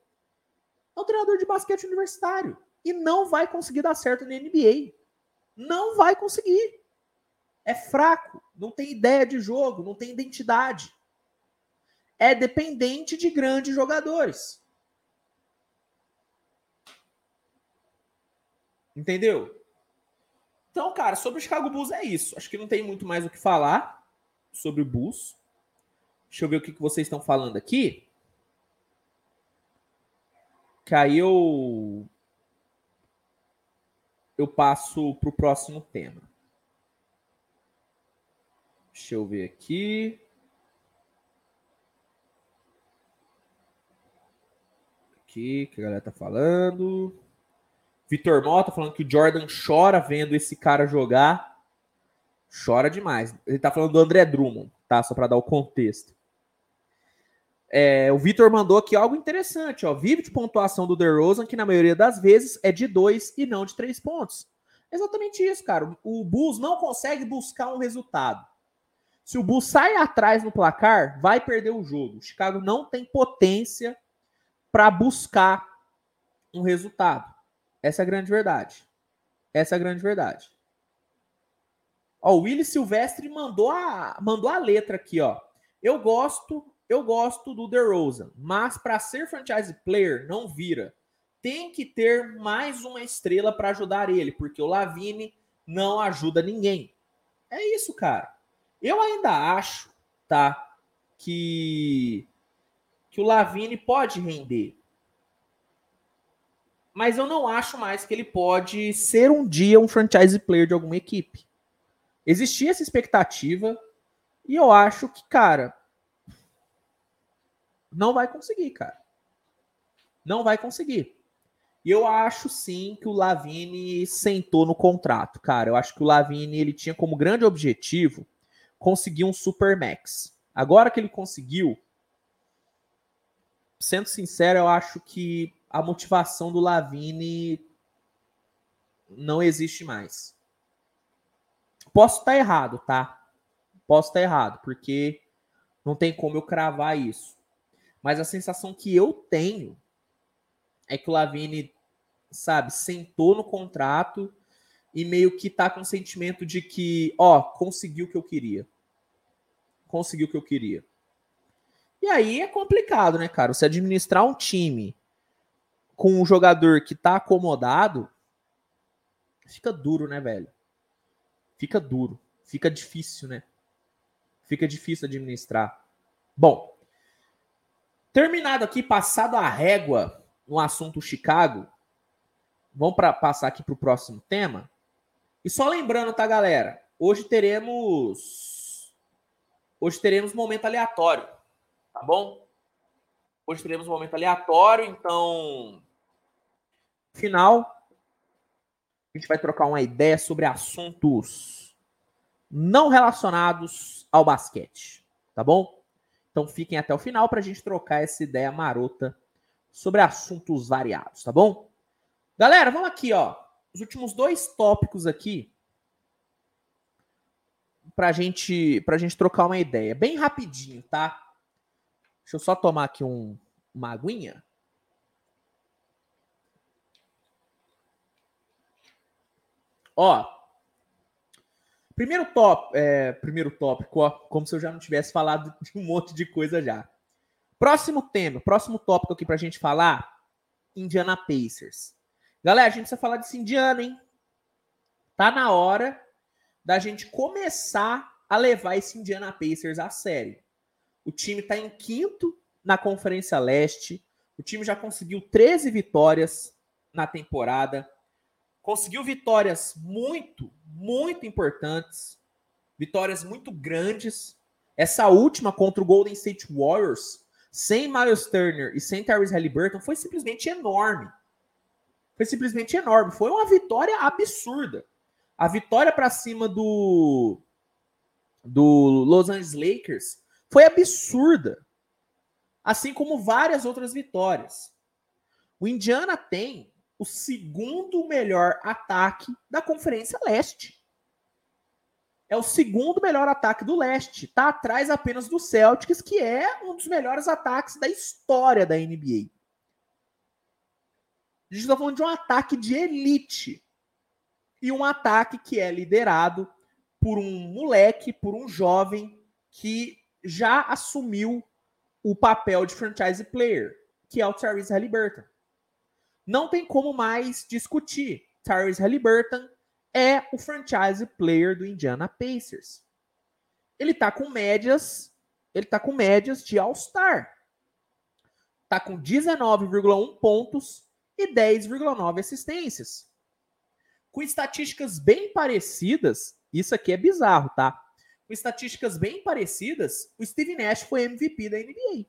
É um treinador de basquete universitário. E não vai conseguir dar certo na NBA. Não vai conseguir. É fraco, não tem ideia de jogo, não tem identidade. É dependente de grandes jogadores. Entendeu? Então, cara, sobre o Chicago Bulls é isso. Acho que não tem muito mais o que falar sobre o Bulls. Deixa eu ver o que, que vocês estão falando aqui. Que aí eu eu passo para o próximo tema. Deixa eu ver aqui. Aqui, que a galera tá falando. Vitor Mota falando que o Jordan chora vendo esse cara jogar. Chora demais. Ele tá falando do André Drummond, tá? Só para dar o contexto. É, o Vitor mandou aqui algo interessante, ó. Vive de pontuação do DeRozan, que na maioria das vezes é de dois e não de três pontos. Exatamente isso, cara. O Bulls não consegue buscar um resultado. Se o Bulls sai atrás no placar, vai perder o jogo. O Chicago não tem potência para buscar um resultado. Essa é a grande verdade. Essa é a grande verdade. Ó, o Willis Silvestre mandou a, mandou a letra aqui, ó. Eu gosto, eu gosto do DeRozan, mas para ser franchise player não vira. Tem que ter mais uma estrela para ajudar ele, porque o Lavine não ajuda ninguém. É isso, cara. Eu ainda acho, tá, que que o Lavine pode render mas eu não acho mais que ele pode ser um dia um franchise player de alguma equipe. Existia essa expectativa e eu acho que, cara, não vai conseguir, cara. Não vai conseguir. E eu acho sim que o Lavine sentou no contrato, cara. Eu acho que o Lavine ele tinha como grande objetivo conseguir um super max. Agora que ele conseguiu, sendo sincero, eu acho que a motivação do Lavine não existe mais. Posso estar errado, tá? Posso estar errado, porque não tem como eu cravar isso. Mas a sensação que eu tenho é que o Lavine, sabe, sentou no contrato e meio que tá com o sentimento de que, ó, conseguiu o que eu queria. Conseguiu o que eu queria. E aí é complicado, né, cara? Você administrar um time com um jogador que tá acomodado, fica duro, né, velho? Fica duro. Fica difícil, né? Fica difícil administrar. Bom, terminado aqui, passado a régua no assunto Chicago, vamos para passar aqui para o próximo tema. E só lembrando, tá, galera? Hoje teremos. Hoje teremos momento aleatório, tá bom? Hoje teremos momento aleatório, então final, a gente vai trocar uma ideia sobre assuntos não relacionados ao basquete, tá bom? Então fiquem até o final para a gente trocar essa ideia marota sobre assuntos variados, tá bom? Galera, vamos aqui, ó. Os últimos dois tópicos aqui pra gente, pra gente trocar uma ideia. Bem rapidinho, tá? Deixa eu só tomar aqui um, uma aguinha. Ó, primeiro top, é, primeiro tópico, ó, como se eu já não tivesse falado de um monte de coisa já. Próximo tema, próximo tópico aqui pra gente falar, Indiana Pacers. Galera, a gente precisa falar desse Indiana, hein? Tá na hora da gente começar a levar esse Indiana Pacers a sério. O time tá em quinto na Conferência Leste. O time já conseguiu 13 vitórias na temporada conseguiu vitórias muito, muito importantes, vitórias muito grandes. Essa última contra o Golden State Warriors, sem Miles Turner e sem Tyrese Halliburton, foi simplesmente enorme. Foi simplesmente enorme. Foi uma vitória absurda. A vitória para cima do do Los Angeles Lakers foi absurda. Assim como várias outras vitórias. O Indiana tem o segundo melhor ataque da Conferência Leste. É o segundo melhor ataque do leste. Está atrás apenas do Celtics, que é um dos melhores ataques da história da NBA. A gente está falando de um ataque de elite. E um ataque que é liderado por um moleque, por um jovem que já assumiu o papel de franchise player, que é o Tyrese Halliburton não tem como mais discutir. Tyrese Halliburton é o franchise player do Indiana Pacers. Ele tá com médias, ele tá com médias de All-Star. Tá com 19,1 pontos e 10,9 assistências. Com estatísticas bem parecidas, isso aqui é bizarro, tá? Com estatísticas bem parecidas, o Steve Nash foi MVP da NBA.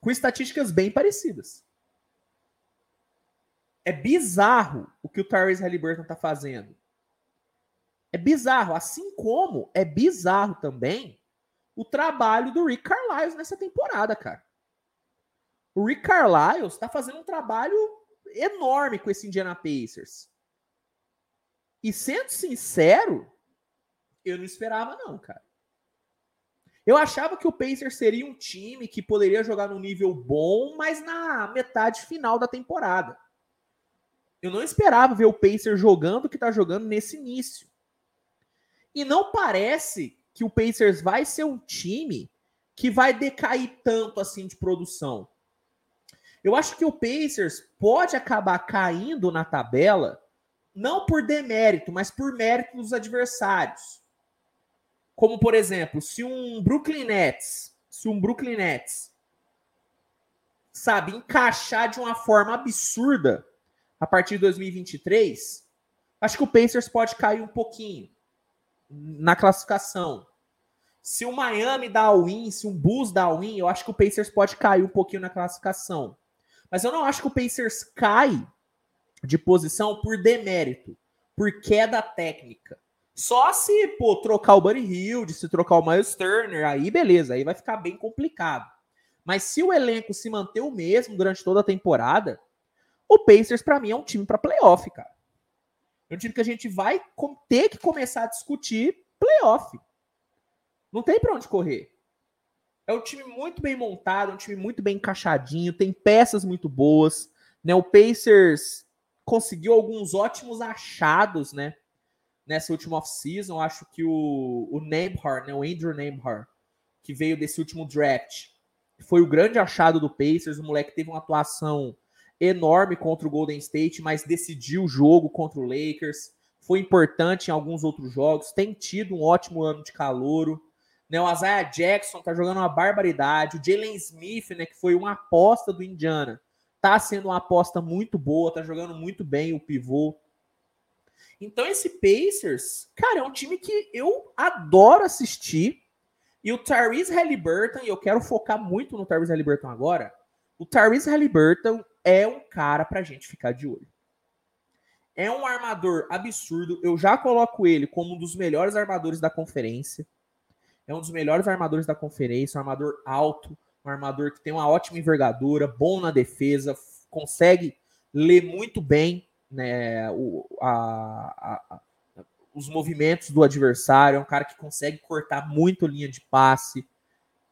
Com estatísticas bem parecidas. É bizarro o que o Tyrese Halliburton tá fazendo. É bizarro, assim como é bizarro também o trabalho do Rick Carlisle nessa temporada, cara. O Rick Carlisle está fazendo um trabalho enorme com esse Indiana Pacers. E sendo sincero, eu não esperava não, cara. Eu achava que o Pacers seria um time que poderia jogar num nível bom, mas na metade final da temporada. Eu não esperava ver o Pacers jogando o que está jogando nesse início. E não parece que o Pacers vai ser um time que vai decair tanto assim de produção. Eu acho que o Pacers pode acabar caindo na tabela, não por demérito, mas por mérito dos adversários. Como, por exemplo, se um Brooklyn Nets, se um Brooklyn Nets, sabe, encaixar de uma forma absurda a partir de 2023, acho que o Pacers pode cair um pouquinho na classificação. Se o Miami dá a win, se um Bulls dá a win, eu acho que o Pacers pode cair um pouquinho na classificação. Mas eu não acho que o Pacers cai de posição por demérito, por queda técnica. Só se, pô, trocar o Buddy Hill, se trocar o Miles Turner, aí beleza, aí vai ficar bem complicado. Mas se o elenco se manter o mesmo durante toda a temporada, o Pacers, para mim, é um time para playoff, cara. É um time que a gente vai ter que começar a discutir playoff. Não tem para onde correr. É um time muito bem montado, um time muito bem encaixadinho, tem peças muito boas. Né? O Pacers conseguiu alguns ótimos achados, né? Nessa última off-season. Acho que o, o né? o Andrew Nembhard, que veio desse último draft, foi o grande achado do Pacers. O moleque teve uma atuação enorme contra o Golden State, mas decidiu o jogo contra o Lakers. Foi importante em alguns outros jogos. Tem tido um ótimo ano de calouro. Né, o Isaiah Jackson tá jogando uma barbaridade. O Jalen Smith, né, que foi uma aposta do Indiana, tá sendo uma aposta muito boa, tá jogando muito bem o pivô. Então esse Pacers, cara, é um time que eu adoro assistir. E o Tyrese Halliburton, e eu quero focar muito no Tyrese Halliburton agora. O Tyrese Halliburton é um cara pra gente ficar de olho. É um armador absurdo. Eu já coloco ele como um dos melhores armadores da conferência. É um dos melhores armadores da conferência, um armador alto, um armador que tem uma ótima envergadura, bom na defesa, consegue ler muito bem né, o, a, a, os movimentos do adversário, é um cara que consegue cortar muito linha de passe,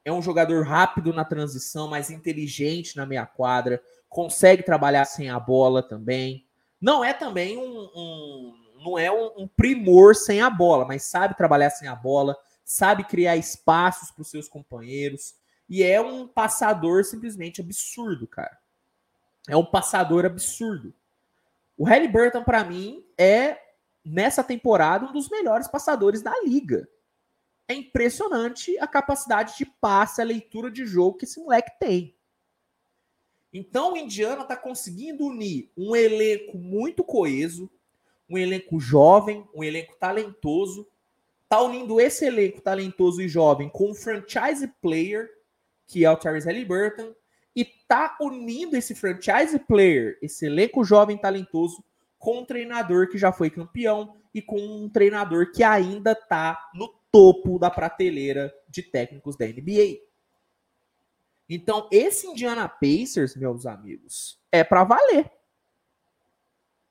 é um jogador rápido na transição, mas inteligente na meia quadra, consegue trabalhar sem a bola também. Não é também um, um não é um, um, primor sem a bola, mas sabe trabalhar sem a bola, sabe criar espaços para os seus companheiros e é um passador simplesmente absurdo, cara. É um passador absurdo. O Halliburton para mim é nessa temporada um dos melhores passadores da liga. É impressionante a capacidade de passe, a leitura de jogo que esse moleque tem. Então o Indiana está conseguindo unir um elenco muito coeso, um elenco jovem, um elenco talentoso. Está unindo esse elenco talentoso e jovem com um franchise player, que é o Charles Halliburton, e está unindo esse franchise player, esse elenco jovem talentoso, com um treinador que já foi campeão e com um treinador que ainda está no topo da prateleira de técnicos da NBA. Então, esse Indiana Pacers, meus amigos, é para valer.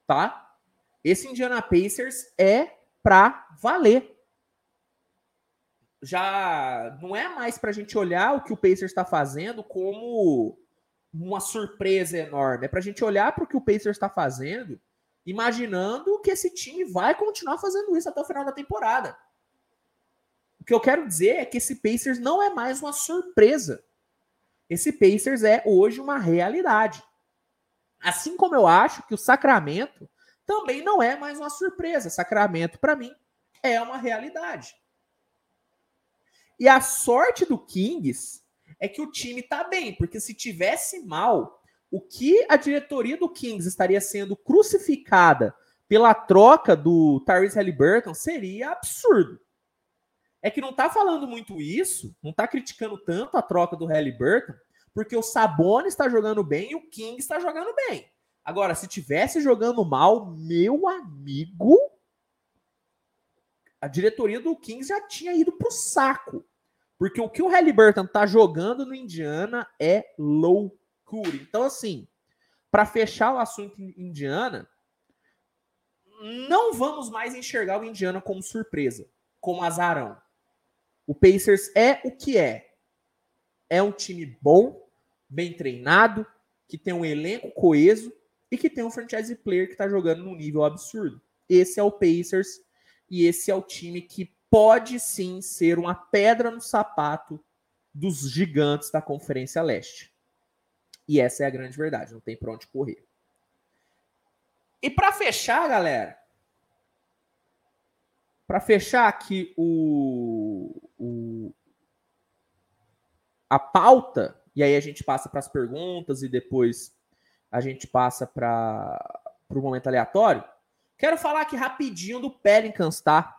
Tá? Esse Indiana Pacers é para valer. Já não é mais para a gente olhar o que o Pacers está fazendo como uma surpresa enorme. É para a gente olhar para o que o Pacers está fazendo, imaginando que esse time vai continuar fazendo isso até o final da temporada. O que eu quero dizer é que esse Pacers não é mais uma surpresa. Esse Pacers é hoje uma realidade. Assim como eu acho que o Sacramento também não é mais uma surpresa. Sacramento, para mim, é uma realidade. E a sorte do Kings é que o time tá bem, porque se tivesse mal, o que a diretoria do Kings estaria sendo crucificada pela troca do Tyrese Halliburton seria absurdo. É que não tá falando muito isso, não tá criticando tanto a troca do Halliburton, porque o Sabonis está jogando bem e o King está jogando bem. Agora, se tivesse jogando mal, meu amigo, a diretoria do Kings já tinha ido pro saco. Porque o que o Halliburton tá jogando no Indiana é loucura. Então, assim, para fechar o assunto Indiana, não vamos mais enxergar o Indiana como surpresa, como azarão. O Pacers é o que é. É um time bom, bem treinado, que tem um elenco coeso e que tem um franchise player que está jogando num nível absurdo. Esse é o Pacers e esse é o time que pode sim ser uma pedra no sapato dos gigantes da Conferência Leste. E essa é a grande verdade, não tem para onde correr. E para fechar, galera, para fechar aqui o, o, a pauta, e aí a gente passa para as perguntas e depois a gente passa para o momento aleatório. Quero falar aqui rapidinho do Pelicans, tá?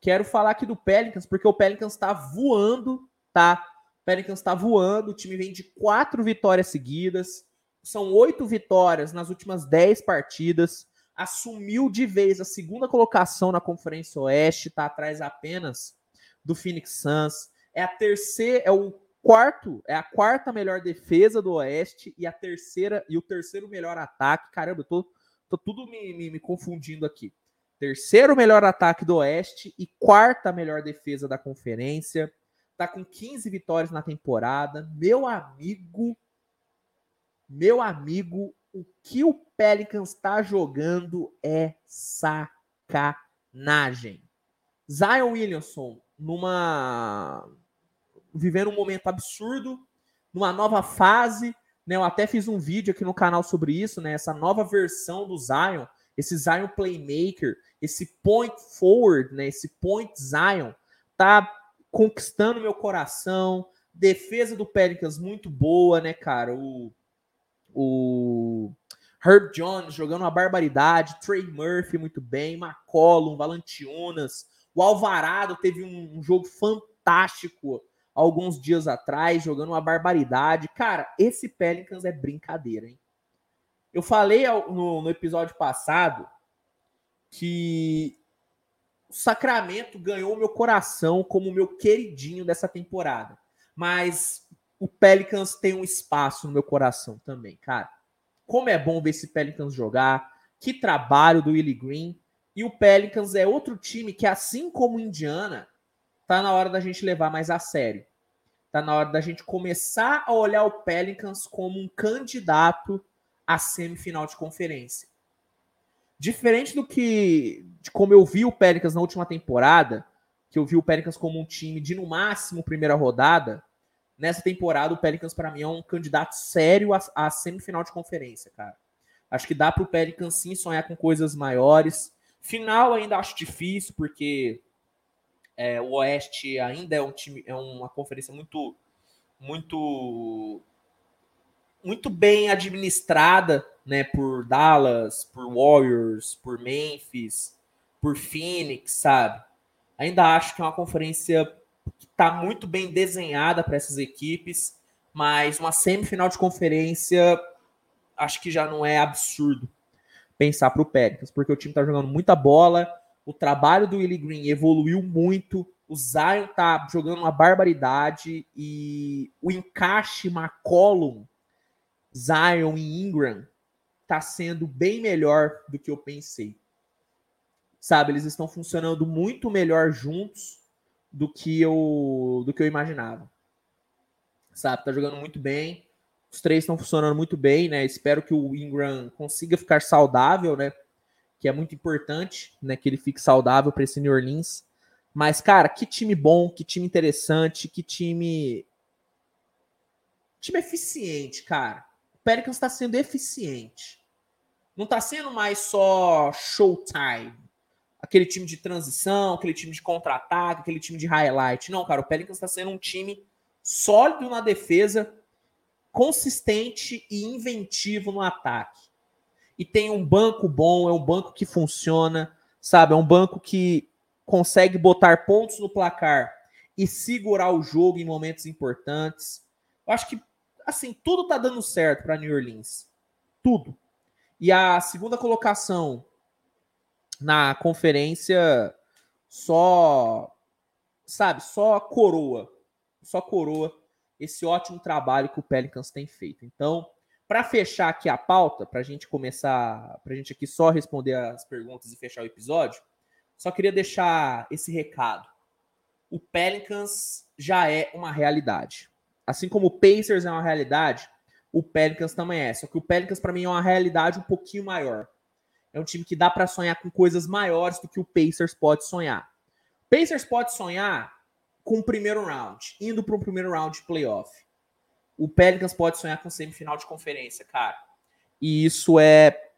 Quero falar aqui do Pelicans, porque o Pelicans está voando, tá? O Pelicans está voando, o time vem de quatro vitórias seguidas, são oito vitórias nas últimas dez partidas, assumiu de vez a segunda colocação na Conferência Oeste, tá atrás apenas do Phoenix Suns, é a terceira, é o quarto, é a quarta melhor defesa do Oeste e a terceira e o terceiro melhor ataque. Caramba, eu tô, tô tudo me, me, me confundindo aqui. Terceiro melhor ataque do Oeste e quarta melhor defesa da conferência. Tá com 15 vitórias na temporada. Meu amigo, meu amigo, o que o Pelicans está jogando é sacanagem. Zion Williamson numa vivendo um momento absurdo, numa nova fase. Né? Eu até fiz um vídeo aqui no canal sobre isso, né? Essa nova versão do Zion, esse Zion Playmaker, esse point forward, né? Esse point Zion, tá conquistando meu coração. Defesa do Pelicans muito boa, né, cara? O, o Herb Jones jogando uma barbaridade, Trey Murphy muito bem, McCollum, Valantiunas, o Alvarado teve um, um jogo fantástico alguns dias atrás, jogando uma barbaridade. Cara, esse Pelicans é brincadeira, hein? Eu falei no, no episódio passado que o Sacramento ganhou meu coração como meu queridinho dessa temporada. Mas o Pelicans tem um espaço no meu coração também, cara. Como é bom ver esse Pelicans jogar. Que trabalho do Willie Green. E o Pelicans é outro time que, assim como Indiana, tá na hora da gente levar mais a sério. Tá na hora da gente começar a olhar o Pelicans como um candidato à semifinal de conferência. Diferente do que de como eu vi o Pelicans na última temporada, que eu vi o Pelicans como um time de no máximo primeira rodada, nessa temporada o Pelicans para mim é um candidato sério à, à semifinal de conferência, cara. Acho que dá para o Pelicans sim sonhar com coisas maiores. Final ainda acho difícil porque é, o Oeste ainda é um time, é uma conferência muito, muito, muito bem administrada, né? Por Dallas, por Warriors, por Memphis, por Phoenix, sabe? Ainda acho que é uma conferência está muito bem desenhada para essas equipes, mas uma semifinal de conferência acho que já não é absurdo pensar para o Pelicans, porque o time está jogando muita bola o trabalho do Willie Green evoluiu muito. O Zion tá jogando uma barbaridade e o encaixe McCollum, Zion e Ingram tá sendo bem melhor do que eu pensei. Sabe, eles estão funcionando muito melhor juntos do que eu do que eu imaginava. Sabe, tá jogando muito bem. Os três estão funcionando muito bem, né? Espero que o Ingram consiga ficar saudável, né? que é muito importante, né? Que ele fique saudável para esse New Orleans. Mas, cara, que time bom, que time interessante, que time. Time eficiente, cara. Pelicans está sendo eficiente. Não está sendo mais só showtime. Aquele time de transição, aquele time de contra-ataque, aquele time de highlight. Não, cara, o Pelicans está sendo um time sólido na defesa, consistente e inventivo no ataque. E tem um banco bom, é um banco que funciona, sabe? É um banco que consegue botar pontos no placar e segurar o jogo em momentos importantes. Eu acho que, assim, tudo tá dando certo para New Orleans. Tudo. E a segunda colocação na conferência só, sabe, só coroa. Só coroa esse ótimo trabalho que o Pelicans tem feito. Então, para fechar aqui a pauta, para a gente começar, para a gente aqui só responder as perguntas e fechar o episódio, só queria deixar esse recado. O Pelicans já é uma realidade. Assim como o Pacers é uma realidade, o Pelicans também é. Só que o Pelicans, para mim, é uma realidade um pouquinho maior. É um time que dá para sonhar com coisas maiores do que o Pacers pode sonhar. Pacers pode sonhar com o primeiro round, indo para o primeiro round de playoff. O Pelicans pode sonhar com semifinal de conferência, cara. E isso é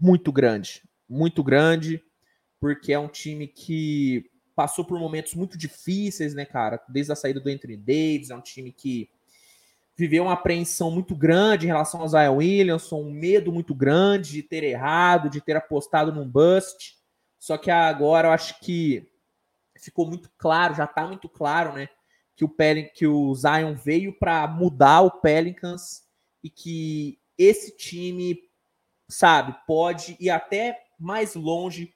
muito grande. Muito grande, porque é um time que passou por momentos muito difíceis, né, cara? Desde a saída do Anthony Davis, é um time que viveu uma apreensão muito grande em relação ao Zion Williamson, um medo muito grande de ter errado, de ter apostado num bust. Só que agora eu acho que ficou muito claro, já tá muito claro, né? Que o, que o Zion veio para mudar o Pelicans e que esse time, sabe, pode ir até mais longe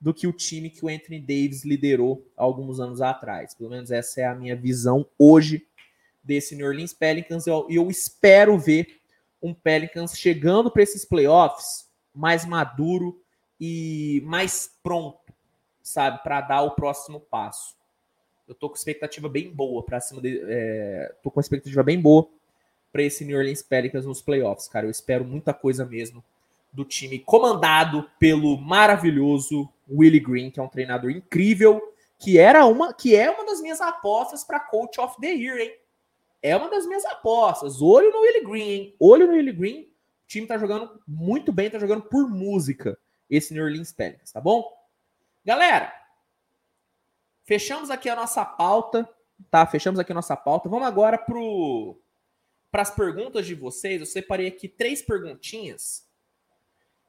do que o time que o Anthony Davis liderou alguns anos atrás. Pelo menos essa é a minha visão hoje desse New Orleans Pelicans. E eu, eu espero ver um Pelicans chegando para esses playoffs mais maduro e mais pronto, sabe, para dar o próximo passo. Eu tô com expectativa bem boa para cima de, é, tô com expectativa bem boa para esse New Orleans Pelicans nos playoffs, cara. Eu espero muita coisa mesmo do time comandado pelo maravilhoso Willie Green, que é um treinador incrível, que era uma que é uma das minhas apostas para coach of the year, hein? É uma das minhas apostas. Olho no Willie Green, hein? Olho no Willie Green. O time tá jogando muito bem, tá jogando por música esse New Orleans Pelicans, tá bom? Galera, fechamos aqui a nossa pauta, tá? Fechamos aqui a nossa pauta. Vamos agora pro para as perguntas de vocês. Eu separei aqui três perguntinhas.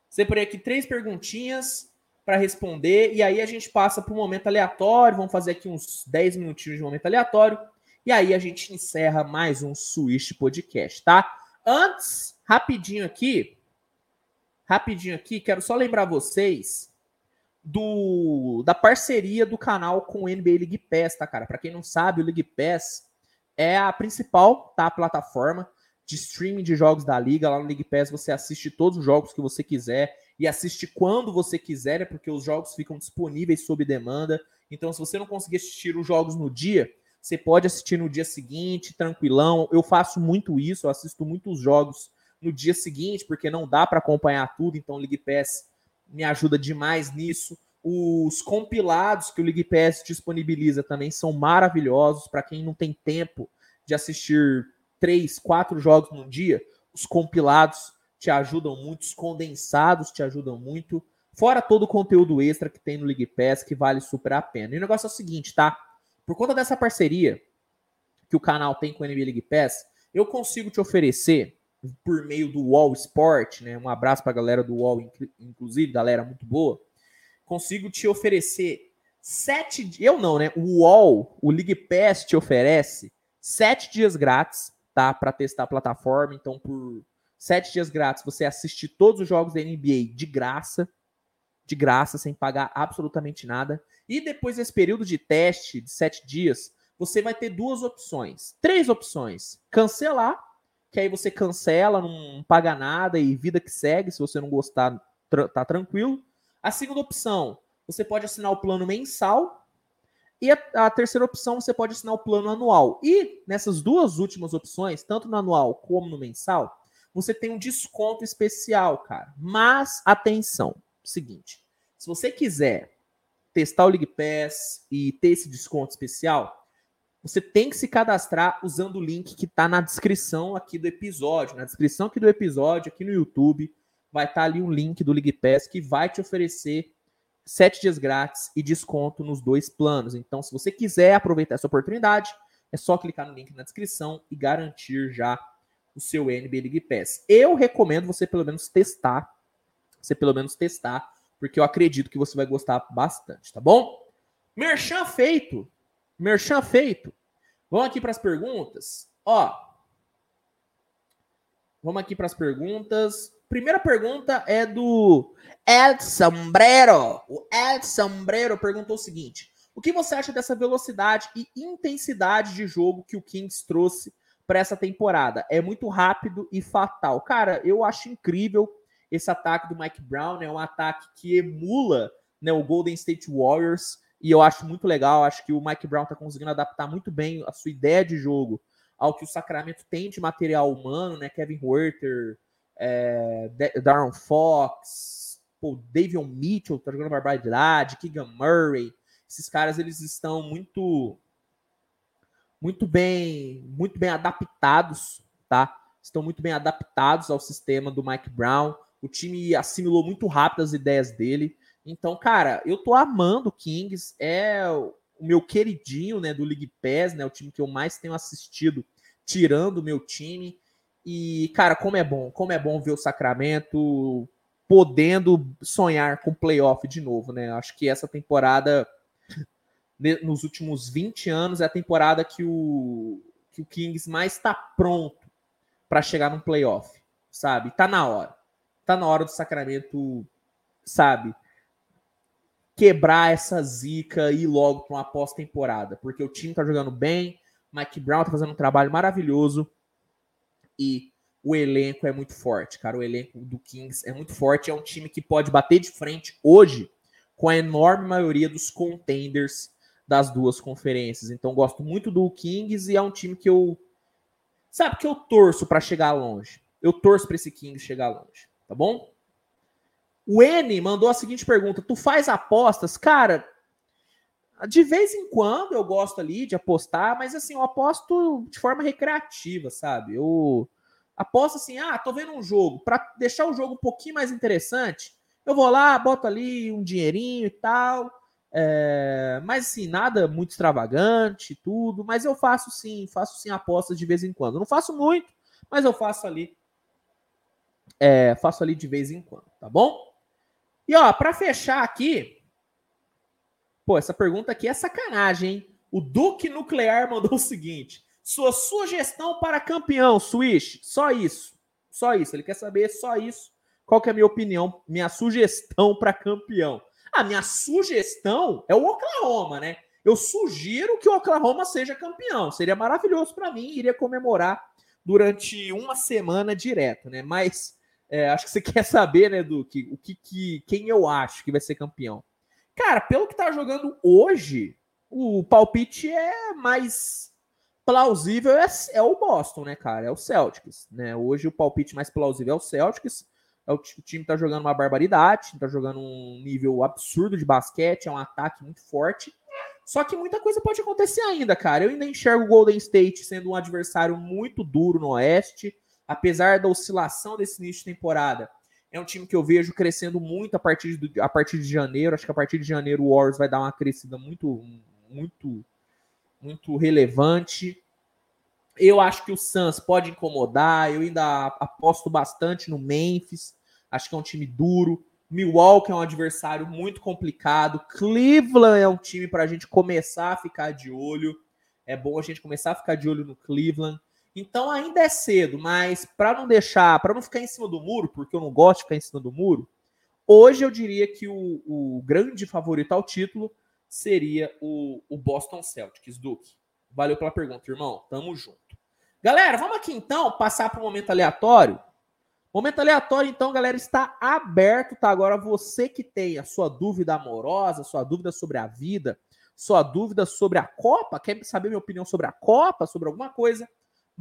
Separei aqui três perguntinhas para responder e aí a gente passa para o momento aleatório. Vamos fazer aqui uns 10 minutinhos de momento aleatório e aí a gente encerra mais um Switch Podcast, tá? Antes, rapidinho aqui, rapidinho aqui, quero só lembrar vocês do da parceria do canal com o NBA League Pass, tá, cara? Para quem não sabe, o League Pass é a principal, tá, plataforma de streaming de jogos da liga. Lá no League Pass você assiste todos os jogos que você quiser e assiste quando você quiser, é porque os jogos ficam disponíveis sob demanda. Então, se você não conseguir assistir os jogos no dia, você pode assistir no dia seguinte, tranquilão. Eu faço muito isso, eu assisto muitos jogos no dia seguinte, porque não dá para acompanhar tudo, então o League Pass me ajuda demais nisso. Os compilados que o League Pass disponibiliza também são maravilhosos para quem não tem tempo de assistir três, quatro jogos no dia. Os compilados te ajudam muito, os condensados te ajudam muito. Fora todo o conteúdo extra que tem no League Pass, que vale super a pena. E o negócio é o seguinte, tá? Por conta dessa parceria que o canal tem com o NBA League Pass, eu consigo te oferecer por meio do Wall Sport, né? Um abraço para a galera do Wall, inclusive, galera muito boa. Consigo te oferecer sete, eu não, né? O Wall, o League Pass te oferece sete dias grátis, tá? Para testar a plataforma. Então, por sete dias grátis, você assiste todos os jogos da NBA de graça, de graça, sem pagar absolutamente nada. E depois desse período de teste de sete dias, você vai ter duas opções. Três opções. Cancelar, que aí você cancela, não paga nada e vida que segue. Se você não gostar, tá tranquilo. A segunda opção, você pode assinar o plano mensal. E a, a, terceira opção, você pode assinar o plano anual. E nessas duas últimas opções, tanto no anual como no mensal, você tem um desconto especial, cara. Mas atenção, seguinte, se você quiser testar o League Pass e ter esse desconto especial, você tem que se cadastrar usando o link que está na descrição aqui do episódio. Na descrição aqui do episódio, aqui no YouTube, vai estar tá ali um link do League Pass que vai te oferecer sete dias grátis e desconto nos dois planos. Então, se você quiser aproveitar essa oportunidade, é só clicar no link na descrição e garantir já o seu NBA League Pass. Eu recomendo você pelo menos testar, você pelo menos testar, porque eu acredito que você vai gostar bastante, tá bom? Merchan feito. Merchan feito. Vamos aqui para as perguntas. Ó. Vamos aqui para as perguntas. Primeira pergunta é do El Sombrero. O El Sombrero perguntou o seguinte: O que você acha dessa velocidade e intensidade de jogo que o Kings trouxe para essa temporada? É muito rápido e fatal. Cara, eu acho incrível esse ataque do Mike Brown. É um ataque que emula né, o Golden State Warriors e eu acho muito legal. Acho que o Mike Brown está conseguindo adaptar muito bem a sua ideia de jogo ao que o Sacramento tem de material humano, né? Kevin Huerter, é, Darren Fox, pô, Davion Mitchell tá jogando barbaridade, Keegan Murray. Esses caras eles estão muito muito bem, muito bem adaptados, tá? Estão muito bem adaptados ao sistema do Mike Brown. O time assimilou muito rápido as ideias dele. Então, cara, eu tô amando o Kings, é o meu queridinho, né, do League Pass, né, o time que eu mais tenho assistido, tirando o meu time. E, cara, como é bom, como é bom ver o Sacramento podendo sonhar com playoff de novo, né? Acho que essa temporada nos últimos 20 anos é a temporada que o que o Kings mais está pronto para chegar num playoff, sabe? Tá na hora. Tá na hora do Sacramento, sabe? quebrar essa zica e ir logo para uma pós-temporada, porque o time tá jogando bem, Mike Brown tá fazendo um trabalho maravilhoso e o elenco é muito forte, cara. O elenco do Kings é muito forte, é um time que pode bater de frente hoje com a enorme maioria dos contenders das duas conferências. Então gosto muito do Kings e é um time que eu sabe que eu torço para chegar longe. Eu torço para esse Kings chegar longe, tá bom? O N mandou a seguinte pergunta: Tu faz apostas? Cara, de vez em quando eu gosto ali de apostar, mas assim, eu aposto de forma recreativa, sabe? Eu aposto assim: ah, tô vendo um jogo, para deixar o jogo um pouquinho mais interessante, eu vou lá, boto ali um dinheirinho e tal. É, mas assim, nada muito extravagante, tudo. Mas eu faço sim, faço sim apostas de vez em quando. Não faço muito, mas eu faço ali. É, faço ali de vez em quando, tá bom? E ó, para fechar aqui, pô, essa pergunta aqui é sacanagem, hein? O Duque Nuclear mandou o seguinte: sua sugestão para campeão, Swish, só isso. Só isso. Ele quer saber só isso. Qual que é a minha opinião, minha sugestão para campeão? A minha sugestão é o Oklahoma, né? Eu sugiro que o Oklahoma seja campeão. Seria maravilhoso para mim, iria comemorar durante uma semana direto, né? Mas é, acho que você quer saber, né, Duque, o que, que, quem eu acho que vai ser campeão. Cara, pelo que tá jogando hoje, o palpite é mais plausível é, é, o Boston, né, cara? É o Celtics, né? Hoje o palpite mais plausível é o Celtics. É o, o time tá jogando uma barbaridade, tá jogando um nível absurdo de basquete, é um ataque muito forte. Só que muita coisa pode acontecer ainda, cara. Eu ainda enxergo o Golden State sendo um adversário muito duro no Oeste apesar da oscilação desse início de temporada, é um time que eu vejo crescendo muito a partir, de, a partir de janeiro. Acho que a partir de janeiro o Warriors vai dar uma crescida muito, muito, muito relevante. Eu acho que o Suns pode incomodar. Eu ainda aposto bastante no Memphis. Acho que é um time duro. Milwaukee é um adversário muito complicado. Cleveland é um time para a gente começar a ficar de olho. É bom a gente começar a ficar de olho no Cleveland. Então ainda é cedo, mas para não deixar, para não ficar em cima do muro, porque eu não gosto de ficar em cima do muro, hoje eu diria que o, o grande favorito ao título seria o, o Boston Celtics, Duke. Valeu pela pergunta, irmão. Tamo junto. Galera, vamos aqui então passar para o momento aleatório. Momento aleatório, então, galera, está aberto, tá? Agora você que tem a sua dúvida amorosa, sua dúvida sobre a vida, sua dúvida sobre a Copa, quer saber minha opinião sobre a Copa, sobre alguma coisa,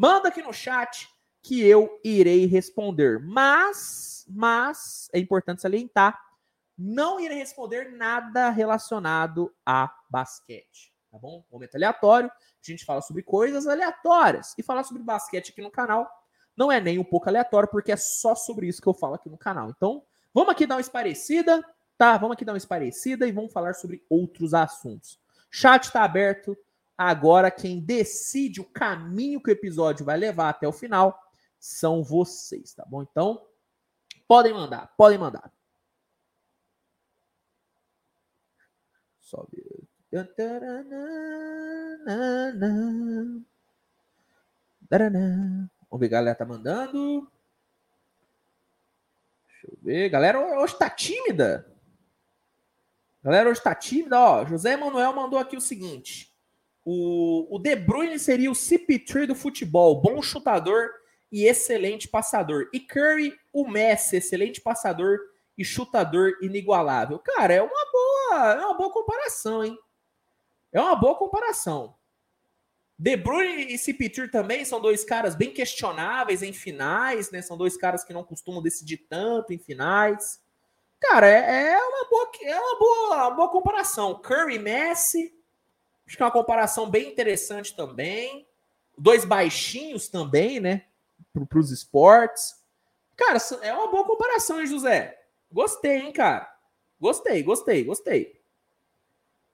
Manda aqui no chat que eu irei responder. Mas, mas é importante salientar, não irei responder nada relacionado a basquete, tá bom? Momento aleatório. A gente fala sobre coisas aleatórias. E falar sobre basquete aqui no canal não é nem um pouco aleatório, porque é só sobre isso que eu falo aqui no canal. Então, vamos aqui dar uma esparecida, tá? Vamos aqui dar uma esparecida e vamos falar sobre outros assuntos. Chat está aberto. Agora, quem decide o caminho que o episódio vai levar até o final são vocês, tá bom? Então, podem mandar, podem mandar. Ver. Vamos ver, galera tá mandando. Deixa eu ver. Galera hoje tá tímida. Galera hoje tá tímida. Ó, José Emanuel mandou aqui o seguinte. O, o De Bruyne seria o CP3 do futebol. Bom chutador e excelente passador. E Curry, o Messi, excelente passador e chutador inigualável. Cara, é uma boa, é uma boa comparação, hein? É uma boa comparação. De Bruyne e Cipitur também são dois caras bem questionáveis em finais, né? São dois caras que não costumam decidir tanto em finais. Cara, é, é uma boa, é uma boa, uma boa comparação. Curry, Messi, acho que é uma comparação bem interessante também. Dois baixinhos também, né? Para os esportes. Cara, é uma boa comparação, hein, José? Gostei, hein, cara? Gostei, gostei, gostei.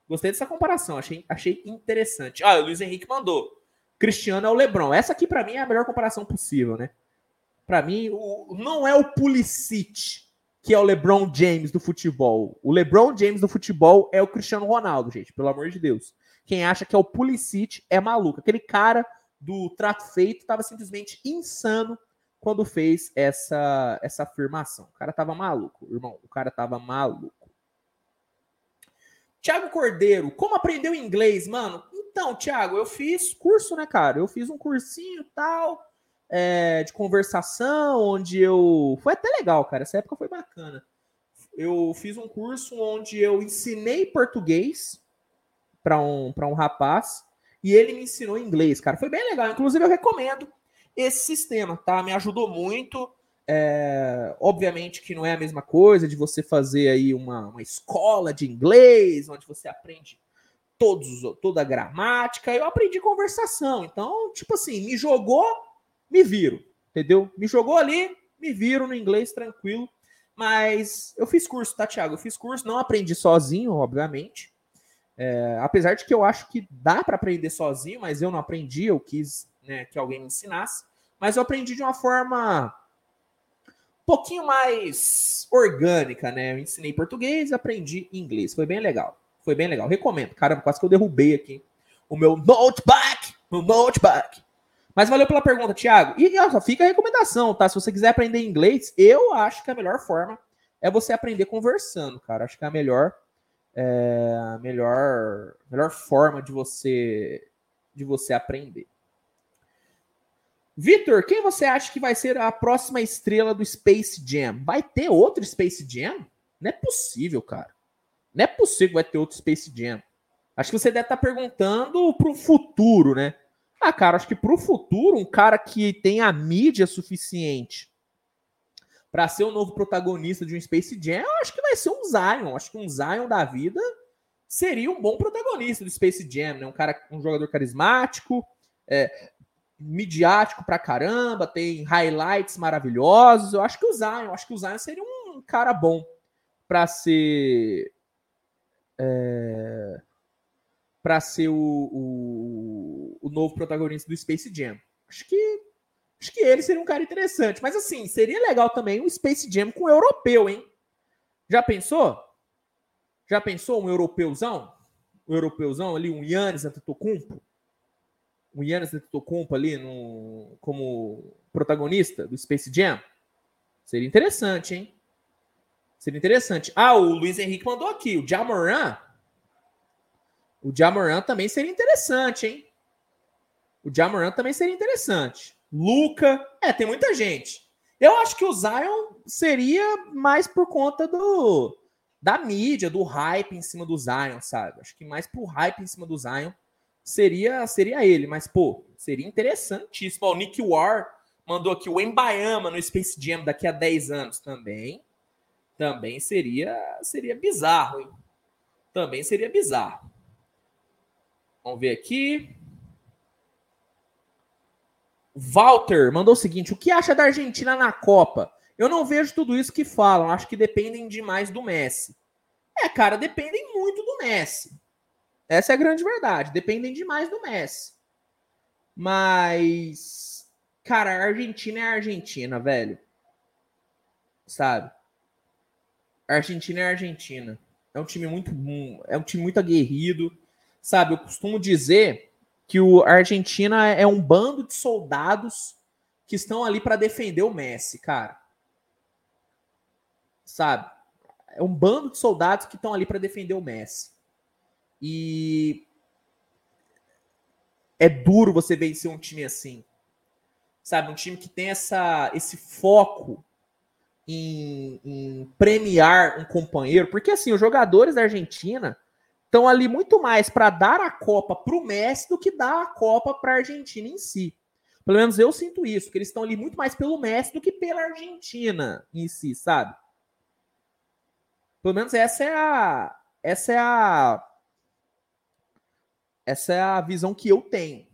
Gostei dessa comparação, achei, achei interessante. Ah, o Luiz Henrique mandou. Cristiano é o LeBron. Essa aqui para mim é a melhor comparação possível, né? Para mim, o, não é o Pulisic que é o LeBron James do futebol. O LeBron James do futebol é o Cristiano Ronaldo, gente, pelo amor de Deus. Quem acha que é o Pulisic é maluco. Aquele cara do trato feito estava simplesmente insano quando fez essa essa afirmação. O cara tava maluco, irmão. O cara tava maluco. Tiago Cordeiro, como aprendeu inglês, mano? Então, Tiago, eu fiz curso, né, cara? Eu fiz um cursinho tal, é, de conversação, onde eu. Foi até legal, cara. Essa época foi bacana. Eu fiz um curso onde eu ensinei português para um, um rapaz e ele me ensinou inglês, cara. Foi bem legal. Inclusive, eu recomendo esse sistema, tá? Me ajudou muito. É, obviamente que não é a mesma coisa de você fazer aí uma, uma escola de inglês, onde você aprende todos, toda a gramática. Eu aprendi conversação. Então, tipo assim, me jogou, me viro. Entendeu? Me jogou ali, me viro no inglês tranquilo. Mas eu fiz curso, tá, Thiago? Eu fiz curso, não aprendi sozinho, obviamente. É, apesar de que eu acho que dá para aprender sozinho, mas eu não aprendi, eu quis né, que alguém me ensinasse. Mas eu aprendi de uma forma pouquinho mais orgânica, né? Eu ensinei português aprendi inglês. Foi bem legal. Foi bem legal. Recomendo. Caramba, quase que eu derrubei aqui o meu notebook. Meu notebook. Mas valeu pela pergunta, Thiago. E fica a recomendação, tá? Se você quiser aprender inglês, eu acho que a melhor forma é você aprender conversando, cara. Acho que é a melhor, é, a melhor, melhor forma de você de você aprender. Vitor, quem você acha que vai ser a próxima estrela do Space Jam? Vai ter outro Space Jam? Não é possível, cara. Não é possível que vai ter outro Space Jam. Acho que você deve estar perguntando para o futuro, né? Ah, cara, acho que para o futuro, um cara que tem a mídia suficiente para ser o novo protagonista de um Space Jam, eu acho que vai ser um Zion. Acho que um Zion da vida seria um bom protagonista do Space Jam, né? Um cara, um jogador carismático, é, midiático pra caramba, tem highlights maravilhosos. Eu acho que o Zion, acho que o Zion seria um cara bom para ser é, para ser o, o, o, novo protagonista do Space Jam. Acho que acho que ele seria um cara interessante, mas assim, seria legal também um Space Jam com um europeu, hein? Já pensou? Já pensou um europeuzão? Um europeuzão ali, um Yannis Antetokounmpo? o Yannis Antetokounmpo ali no, como protagonista do Space Jam? Seria interessante, hein? Seria interessante. Ah, o Luiz Henrique mandou aqui, o Jamoran. O Jamoran também seria interessante, hein? O Jamoran também seria interessante. Luca, é, tem muita gente. Eu acho que o Zion seria mais por conta do da mídia, do hype em cima do Zion, sabe? Acho que mais pro hype em cima do Zion seria seria ele, mas pô, seria interessantíssimo. O Nick War mandou aqui o Embayama no Space Jam daqui a 10 anos também. Também seria seria bizarro, hein? Também seria bizarro. Vamos ver aqui. Walter mandou o seguinte: o que acha da Argentina na Copa? Eu não vejo tudo isso que falam. Acho que dependem demais do Messi. É, cara, dependem muito do Messi. Essa é a grande verdade. Dependem demais do Messi. Mas, cara, a Argentina é a Argentina, velho. Sabe? A Argentina é a Argentina. É um time muito é um time muito aguerrido. Sabe, eu costumo dizer que o a Argentina é um bando de soldados que estão ali para defender o Messi, cara. Sabe? É um bando de soldados que estão ali para defender o Messi. E é duro você vencer um time assim. Sabe? Um time que tem essa, esse foco em, em premiar um companheiro. Porque, assim, os jogadores da Argentina estão ali muito mais para dar a Copa para o Messi do que dar a Copa para a Argentina em si. Pelo menos eu sinto isso, que eles estão ali muito mais pelo Messi do que pela Argentina em si, sabe? Pelo menos essa é a essa é a essa é a visão que eu tenho.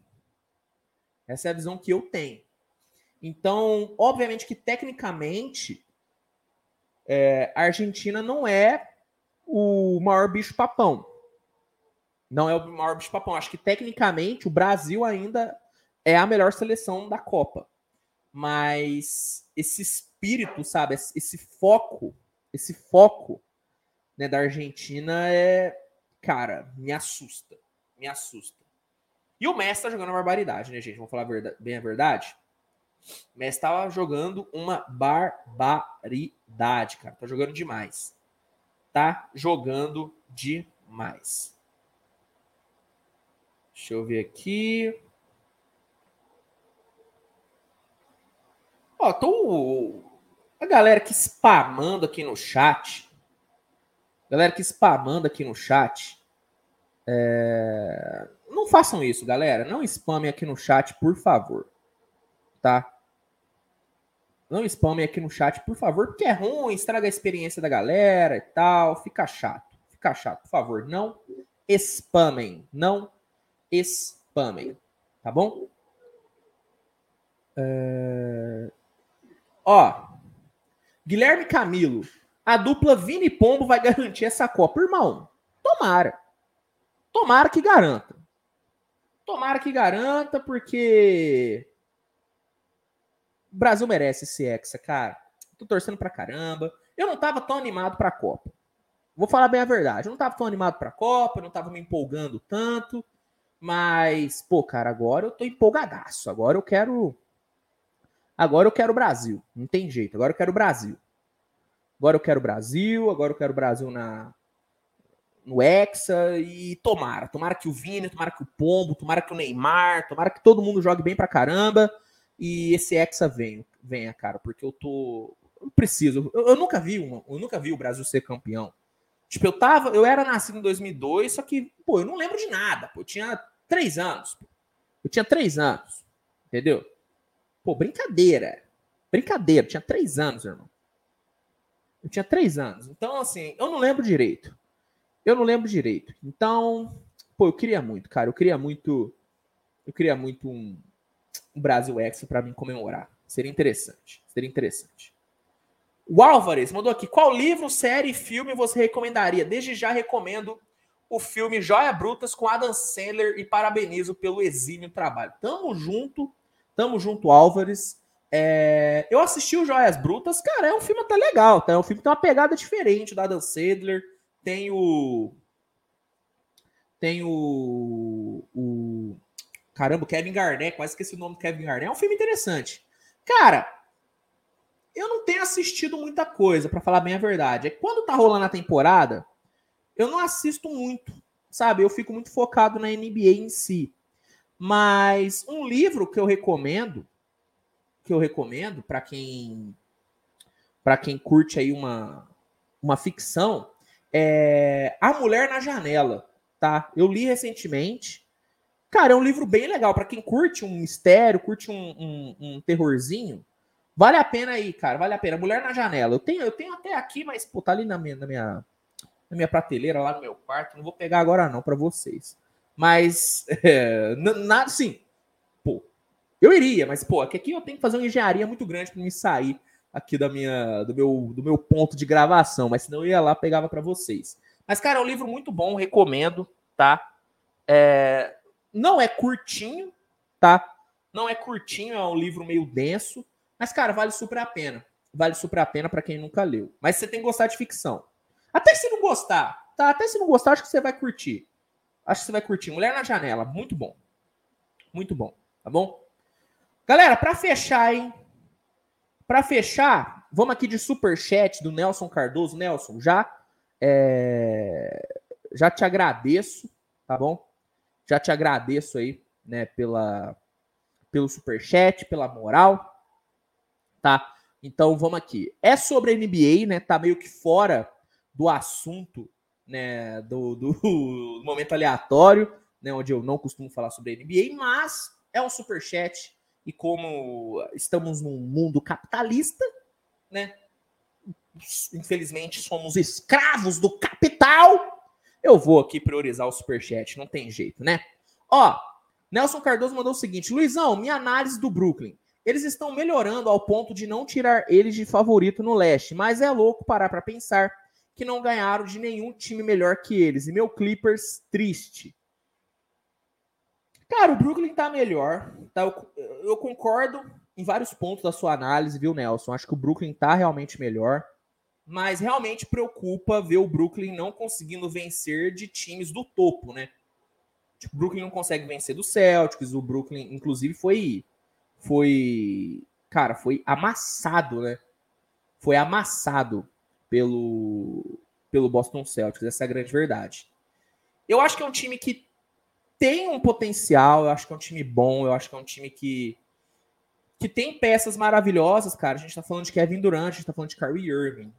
Essa é a visão que eu tenho. Então, obviamente que tecnicamente é, a Argentina não é o maior bicho papão. Não é o maior bicho papão. Acho que tecnicamente o Brasil ainda é a melhor seleção da Copa. Mas esse espírito, sabe, esse foco, esse foco né, da Argentina é, cara, me assusta me assusta. E o Messi tá jogando uma barbaridade, né, gente? Vamos falar bem a verdade? O Messi tava jogando uma barbaridade, cara. Tá jogando demais. Tá jogando demais. Deixa eu ver aqui. Ó, tô. A galera que spamando aqui no chat. Galera que spamando aqui no chat. É... Não façam isso, galera. Não spamem aqui no chat, por favor. Tá? Não spamem aqui no chat, por favor, porque é ruim, estraga a experiência da galera e tal. Fica chato. Fica chato, por favor. Não spamem. Não spamem. Tá bom? É... Ó. Guilherme Camilo. A dupla Vini Pombo vai garantir essa Copa. Irmão, tomara. Tomara que garanta. Tomara que garanta, porque o Brasil merece esse Hexa, cara. Tô torcendo pra caramba. Eu não tava tão animado pra Copa. Vou falar bem a verdade. Eu não tava tão animado pra Copa, não tava me empolgando tanto. Mas, pô, cara, agora eu tô empolgadaço. Agora eu quero. Agora eu quero o Brasil. Não tem jeito. Agora eu quero o Brasil. Agora eu quero o Brasil. Agora eu quero o Brasil na, no Hexa e tomara. Tomara que o Vini, tomara que o Pombo, tomara que o Neymar, tomara que todo mundo jogue bem pra caramba e esse Hexa venha, venha cara, porque eu tô. Eu preciso. Eu, eu nunca vi uma, eu nunca vi o Brasil ser campeão. Tipo, eu tava. Eu era nascido em 2002, só que, pô, eu não lembro de nada. Pô, eu tinha três anos. Pô. Eu tinha três anos. Entendeu? Pô, brincadeira. Brincadeira. Eu tinha três anos, irmão. Eu tinha três anos. Então, assim, eu não lembro direito. Eu não lembro direito. Então, pô, eu queria muito, cara. Eu queria muito. Eu queria muito um, um Brasil Extra para mim comemorar. Seria interessante. Seria interessante. O Álvares mandou aqui: qual livro, série, filme você recomendaria? Desde já recomendo o filme Joia Brutas com Adam Sandler e parabenizo pelo exímio trabalho. Tamo junto, tamo junto, Álvares. É... eu assisti o Joias Brutas, cara, é um filme até legal, tá? É um filme que tem uma pegada diferente da Adam Sandler tem o. Tem o. o caramba, Kevin Garnett, quase esqueci o nome do Kevin Garnett. É um filme interessante. Cara, eu não tenho assistido muita coisa, para falar bem a verdade. É que quando tá rolando a temporada, eu não assisto muito, sabe? Eu fico muito focado na NBA em si. Mas um livro que eu recomendo, que eu recomendo para quem para quem curte aí uma uma ficção, é A Mulher na Janela, tá? Eu li recentemente. Cara, é um livro bem legal. para quem curte um mistério, curte um, um, um, terrorzinho. Vale a pena aí, cara. Vale a pena. Mulher na Janela. Eu tenho, eu tenho até aqui, mas pô, tá ali na minha, na minha, na minha prateleira, lá no meu quarto. Não vou pegar agora, não, para vocês. Mas, é, nada assim. Pô, Eu iria, mas, pô, aqui eu tenho que fazer uma engenharia muito grande para me sair aqui da minha, do, meu, do meu ponto de gravação, mas senão eu ia lá pegava para vocês. Mas, cara, é um livro muito bom, recomendo, tá? É, não é curtinho, tá? Não é curtinho, é um livro meio denso, mas, cara, vale super a pena. Vale super a pena para quem nunca leu. Mas você tem que gostar de ficção. Até se não gostar, tá? Até se não gostar, acho que você vai curtir. Acho que você vai curtir. Mulher na Janela, muito bom. Muito bom, tá bom? Galera, para fechar, hein? Para fechar, vamos aqui de super chat do Nelson Cardoso. Nelson, já é... já te agradeço, tá bom? Já te agradeço aí, né, pela pelo super chat, pela moral, tá? Então vamos aqui. É sobre a NBA, né? Tá meio que fora do assunto, né, do, do, momento aleatório, né, onde eu não costumo falar sobre a NBA, mas é um super chat e como estamos num mundo capitalista, né? Infelizmente somos escravos do capital. Eu vou aqui priorizar o superchat, não tem jeito, né? Ó, Nelson Cardoso mandou o seguinte: Luizão, minha análise do Brooklyn. Eles estão melhorando ao ponto de não tirar eles de favorito no leste, mas é louco parar para pensar que não ganharam de nenhum time melhor que eles. E meu Clippers triste. Cara, o Brooklyn tá melhor. Tá? Eu, eu, concordo em vários pontos da sua análise, viu, Nelson? Acho que o Brooklyn tá realmente melhor. Mas realmente preocupa ver o Brooklyn não conseguindo vencer de times do topo, né? Tipo, o Brooklyn não consegue vencer do Celtics. O Brooklyn, inclusive, foi. Foi. Cara, foi amassado, né? Foi amassado pelo, pelo Boston Celtics. Essa é a grande verdade. Eu acho que é um time que tem um potencial, eu acho que é um time bom, eu acho que é um time que, que tem peças maravilhosas, cara. A gente tá falando de Kevin Durant, a gente tá falando de Kyrie Irving,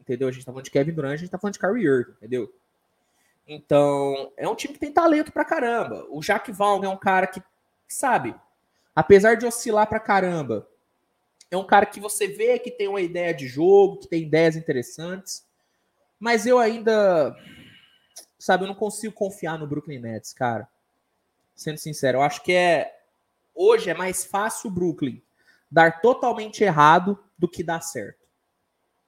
entendeu? A gente tá falando de Kevin Durant, a gente tá falando de Kyrie Irving, entendeu? Então, é um time que tem talento pra caramba. O Jack Vaughn é um cara que, sabe, apesar de oscilar pra caramba, é um cara que você vê que tem uma ideia de jogo, que tem ideias interessantes, mas eu ainda sabe, eu não consigo confiar no Brooklyn Nets, cara. Sendo sincero, eu acho que é hoje é mais fácil o Brooklyn dar totalmente errado do que dar certo.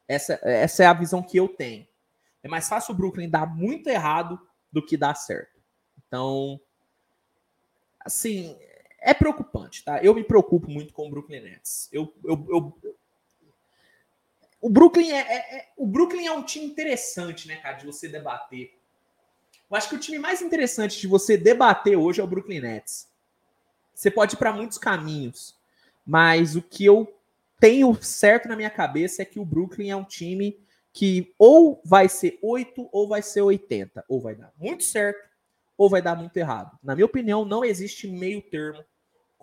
Essa, essa é a visão que eu tenho. É mais fácil o Brooklyn dar muito errado do que dar certo. Então, assim, é preocupante, tá? Eu me preocupo muito com o Brooklyn Nets. Eu, eu, eu o Brooklyn é, é, é, o Brooklyn é um time interessante, né, cara, de você debater. Eu acho que o time mais interessante de você debater hoje é o Brooklyn Nets. Você pode ir para muitos caminhos, mas o que eu tenho certo na minha cabeça é que o Brooklyn é um time que ou vai ser 8 ou vai ser 80, ou vai dar muito certo ou vai dar muito errado. Na minha opinião, não existe meio termo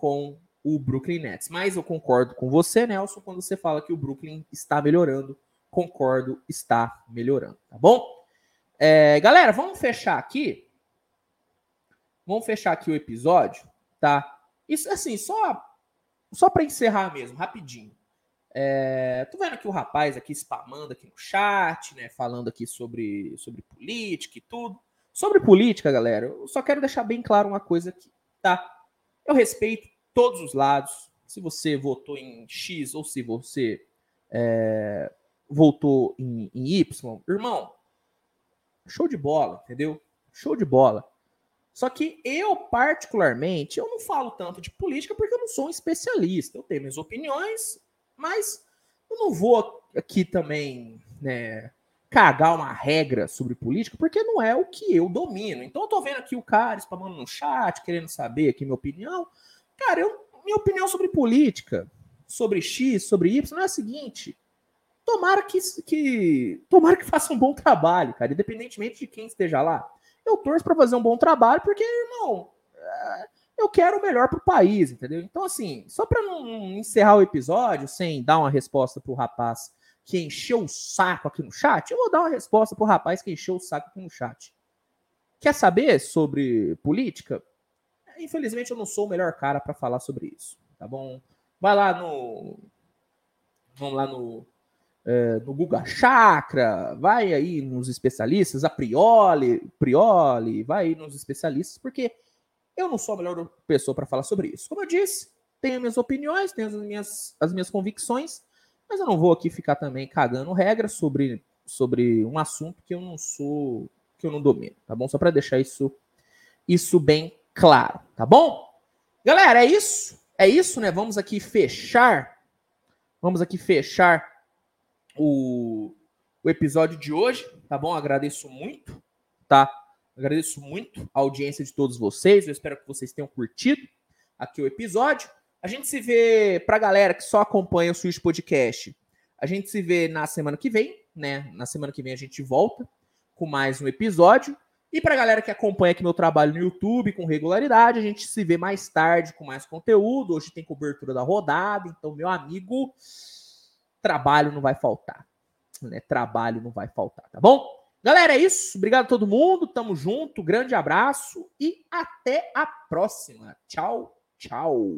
com o Brooklyn Nets. Mas eu concordo com você, Nelson, quando você fala que o Brooklyn está melhorando. Concordo, está melhorando, tá bom? É, galera, vamos fechar aqui. Vamos fechar aqui o episódio, tá? Isso assim, só só para encerrar mesmo, rapidinho. É, tô vendo aqui o rapaz aqui spamando aqui no chat, né? Falando aqui sobre, sobre política e tudo. Sobre política, galera, eu só quero deixar bem claro uma coisa aqui, tá? Eu respeito todos os lados. Se você votou em X ou se você é, votou em, em Y, irmão, Show de bola, entendeu? Show de bola. Só que eu, particularmente, eu não falo tanto de política porque eu não sou um especialista. Eu tenho minhas opiniões, mas eu não vou aqui também, né, cagar uma regra sobre política, porque não é o que eu domino. Então eu tô vendo aqui o cara spamando no chat, querendo saber aqui minha opinião. Cara, eu, minha opinião sobre política, sobre X, sobre Y, é a seguinte. Tomara que, que, tomara que faça um bom trabalho, cara, independentemente de quem esteja lá. Eu torço para fazer um bom trabalho, porque, irmão, é, eu quero o melhor para o país, entendeu? Então, assim, só para não encerrar o episódio sem dar uma resposta para o rapaz que encheu o saco aqui no chat, eu vou dar uma resposta para o rapaz que encheu o saco aqui no chat. Quer saber sobre política? Infelizmente, eu não sou o melhor cara para falar sobre isso, tá bom? Vai lá no. Vamos lá no é, no Guga Chakra, vai aí nos especialistas, a Prioli, Prioli, vai aí nos especialistas, porque eu não sou a melhor pessoa para falar sobre isso. Como eu disse, tenho minhas opiniões, tenho as minhas, as minhas convicções, mas eu não vou aqui ficar também cagando regras sobre, sobre um assunto que eu não sou, que eu não domino, tá bom? Só para deixar isso, isso bem claro, tá bom? Galera, é isso. É isso, né? Vamos aqui fechar. Vamos aqui fechar o, o episódio de hoje, tá bom? Agradeço muito, tá? Agradeço muito a audiência de todos vocês. Eu espero que vocês tenham curtido aqui o episódio. A gente se vê pra galera que só acompanha o Switch Podcast. A gente se vê na semana que vem, né? Na semana que vem a gente volta com mais um episódio. E pra galera que acompanha aqui meu trabalho no YouTube com regularidade, a gente se vê mais tarde com mais conteúdo. Hoje tem cobertura da rodada, então meu amigo, trabalho não vai faltar. Né? Trabalho não vai faltar, tá bom? Galera, é isso. Obrigado a todo mundo. Tamo junto. Grande abraço e até a próxima. Tchau, tchau.